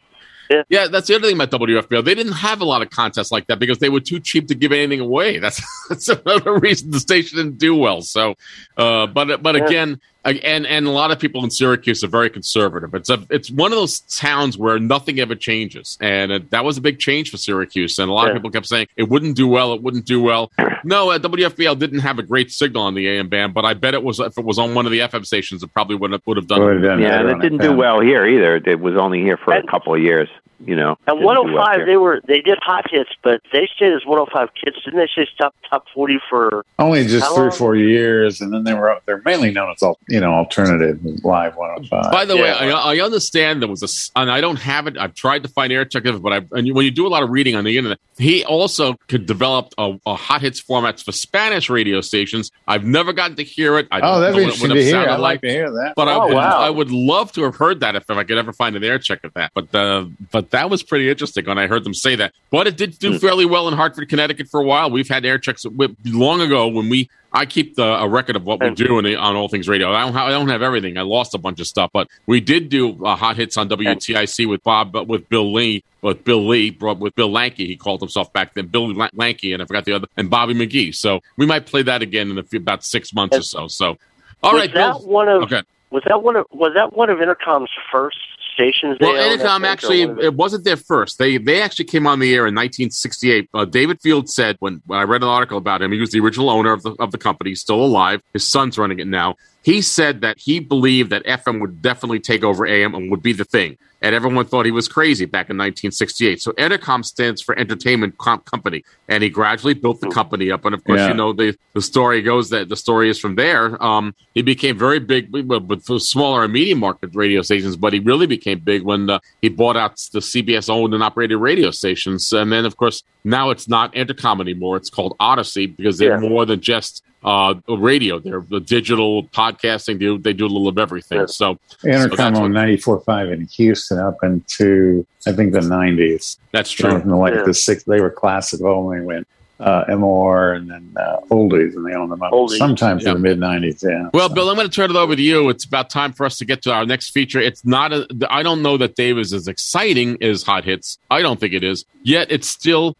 Yeah, that's the other thing about WFBL. They didn't have a lot of contests like that because they were too cheap to give anything away. That's that's another reason the station didn't do well. So, uh, but but Yeah. again, and and a lot of people in Syracuse are very conservative. It's a it's one of those towns where nothing ever changes, and uh, that was a big change for Syracuse. And a lot of people kept saying it wouldn't do well. It wouldn't do well. No, uh, WFBL didn't have a great signal on the AM band, but I bet it was if it was on one of the FM stations, it probably would have would have done. Would have done Yeah, and it didn't FM. do well here either. It was only here for a couple of years. You know, And Didn't well 105, they were they did hot hits, but they stayed as 105 kids. Didn't they say top top 40 for? Only just three or long? four years, and then they were they're mainly known as al- you know alternative live 105. By the Yeah. way, I, I understand there was a, s- and I don't have it. I've tried to find air check of it, but I, and when you do a lot of reading on the internet, he also could develop a, a hot hits formats for Spanish radio stations. I've never gotten to hear it. I oh, that'd be interesting to hear. I'd like to hear that. But I, Oh, would, wow. I would love to have heard that if, if I could ever find an air check of that. But uh, but that was pretty interesting when I heard them say that. But it did Hmm. do fairly well in Hartford, Connecticut for a while. We've had air checks long ago when we. I keep the, a record of what we do in on All Things Radio. I don't, I don't have everything. I lost a bunch of stuff, but we did do uh, hot hits on WTIC with Bob, but with Bill Lee, with Bill Lee, brought with Bill Lanky. He called himself back then, Bill Lanky, and I forgot the other, and Bobby McGee. So we might play that again in a few, about six months or so. So, all was right, that Bill. one of Okay. was that one of was that one of Entercom's first stations? they Well, Entercom actually, one of the- it wasn't their first. They they actually came on the air in 1968. Uh, David Field said when, when I read an article about him, he was the original owner of the of the company, he's still alive. His son's running it now. He said that he believed that FM would definitely take over AM and would be the thing. And everyone thought he was crazy back in 1968. So Entercom stands for Entertainment Com- Company, and he gradually built the company up. And of course, Yeah. you know the the story goes that the story is from there. Um, he became very big with, smaller and medium market radio stations, but he really became big when uh, he bought out the CBS owned and operated radio stations. And then, of course, now it's not Entercom anymore. It's called Audacy because they're Yeah. more than just uh, a radio. They're the digital podcasting. They do, they do a little of everything. So, so Entercom that's, on what- 94.5 in Houston up into I think the 90s. that's From true. like Yeah. the six, they were classic only when uh, MOR and then uh, oldies, and they owned them up Oldies. sometimes Yeah. in the mid 90s. Yeah. Well, So- Bill, I'm going to turn it over to you. It's about time for us to get to our next feature. It's not a, I don't know that Dave is as exciting as Hot Hits. I don't think it is. Yet it's still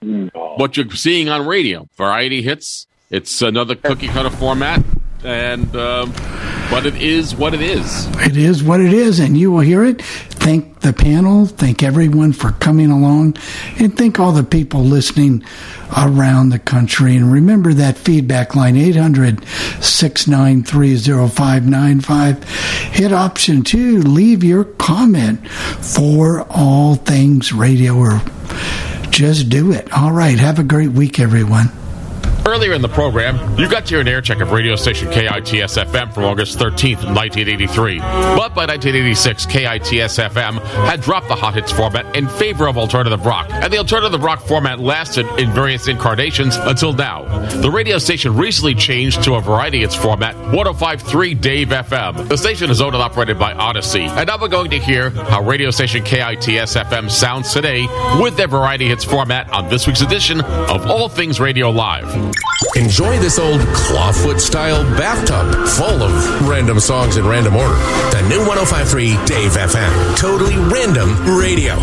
what you're seeing on radio. Variety hits. It's another cookie cutter format, and um, but it is what it is. It is what it is, and you will hear it. Thank the panel, thank everyone for coming along, and thank all the people listening around the country. And remember that feedback line 800 693 0595. Hit option two, leave your comment for all things radio, or just do it. All right, have a great week, everyone. Earlier in the program, you got to hear an air check of radio station KITS FM from August 13th, 1983. But by 1986, KITS FM had dropped the hot hits format in favor of alternative rock, and the alternative rock format lasted in various incarnations until now. The radio station recently changed to a variety hits format, 1053 Dave FM. The station is owned and operated by Audacy, and now we're going to hear how radio station KITS FM sounds today with their variety hits format on this week's edition of All Things Radio Live. Enjoy this old clawfoot style bathtub full of random songs in random order. The new 1053 Dave FM. Totally random radio.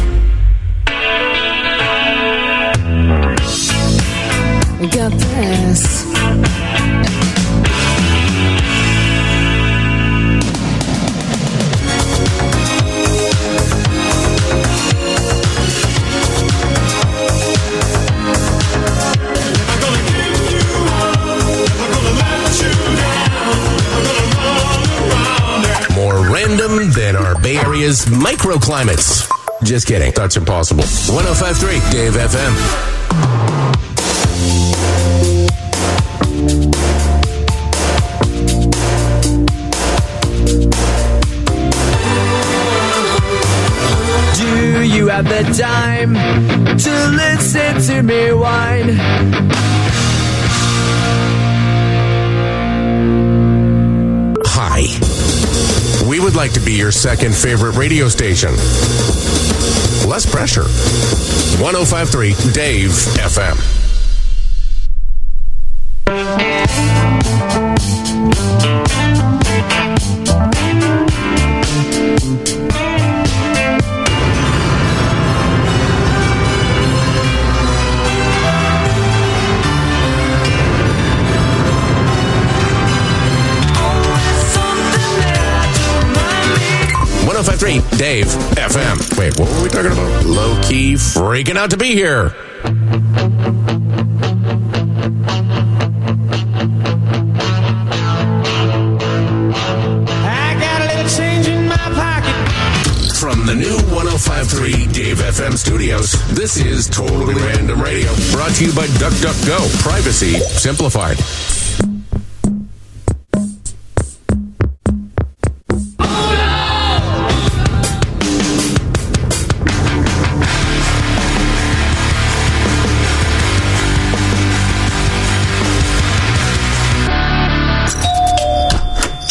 Got this. Bay Area's microclimates. Just kidding. That's impossible. 1053 Dave FM. Do you have the time to listen to me whine? Hi. Would like to be your second favorite radio station. Less pressure. 1053 Dave FM. One zero five three Dave FM. Wait, what were we talking about? Low key freaking out to be here. I got a little change in my pocket. From the new 1053 Dave FM studios, this is Totally Random Radio. Brought to you by DuckDuckGo. Privacy simplified.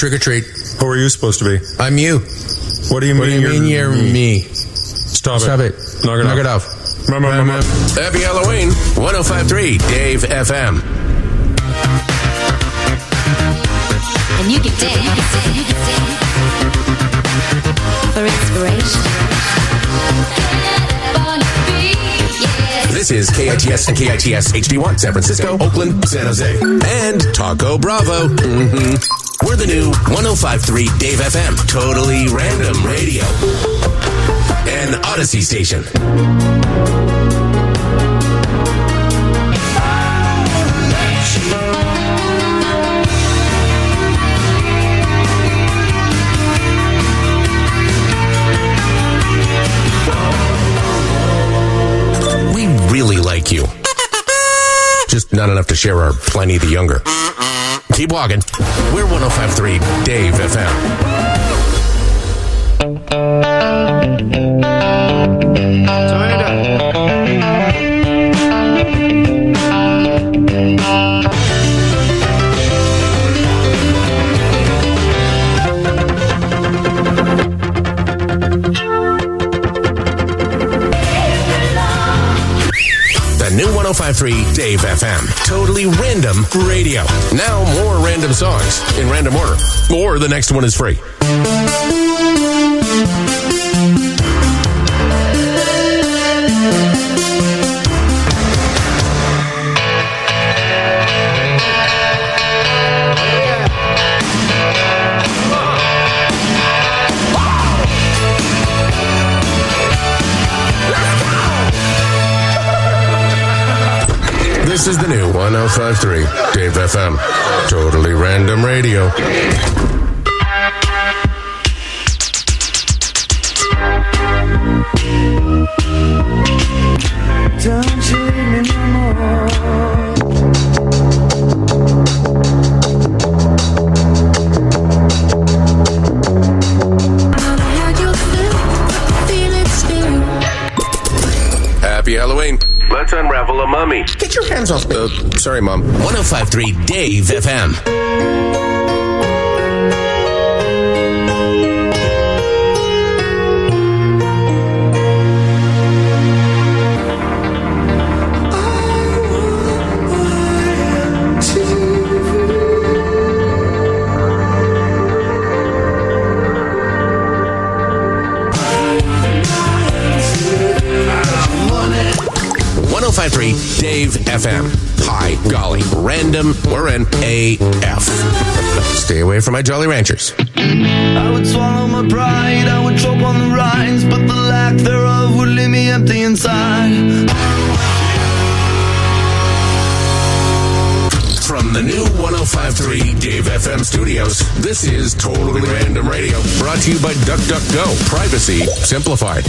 Trick or treat. Who are you supposed to be? I'm you. What do you What mean? do you mean you're me? Stop it. Stop it. Knock it Knock off. it off. Mum, mum, mum, mum. Happy Halloween. 1053 Dave FM. And you can dig, you can dig, you can dig. For inspiration. This is KITS and KITS HD1, San Francisco, Oakland, San Jose, and Taco Bravo. hmm We're the new 1053 Dave FM, totally random radio, and Audacy station. We really like you. Just not enough to share our plenty the younger. Keep walking. We're 1053 Dave FM. 1053 Dave FM. Totally random radio. Now more random songs in random order. Or the next one is free. 1053 Dave FM. Totally random radio. Off. Uh, sorry, Mom. 1053 Dave FM. Random. AF. Stay away from my Jolly Ranchers. I would swallow my pride, I would choke on the rinds, but the lack thereof would leave me empty inside. From the new 1053 Dave FM studios, this is Totally Random Radio, brought to you by DuckDuckGo. Privacy simplified.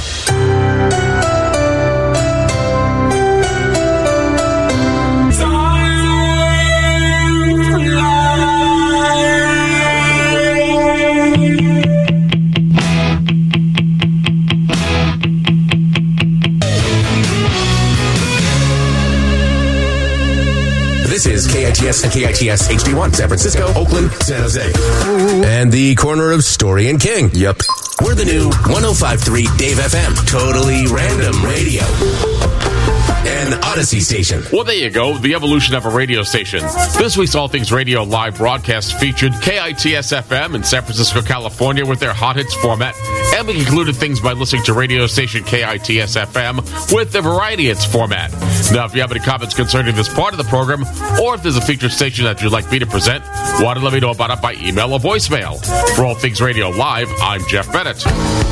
KITS and KITS HD1, San Francisco, Oakland, San Jose. And the corner of Story and King. Yep. We're the new 1053 Dave FM, totally random radio. An Audacy station. Well, there you go. The evolution of a radio station. This week's All Things Radio live broadcast featured KITS FM in San Francisco, California with their Hot Hits format. And we concluded things by listening to radio station KITS FM with the Variety Hits format. Now, if you have any comments concerning this part of the program, or if there's a featured station that you'd like me to present, want to let me know about it by email or voicemail. For All Things Radio Live, I'm Jeff Bennett.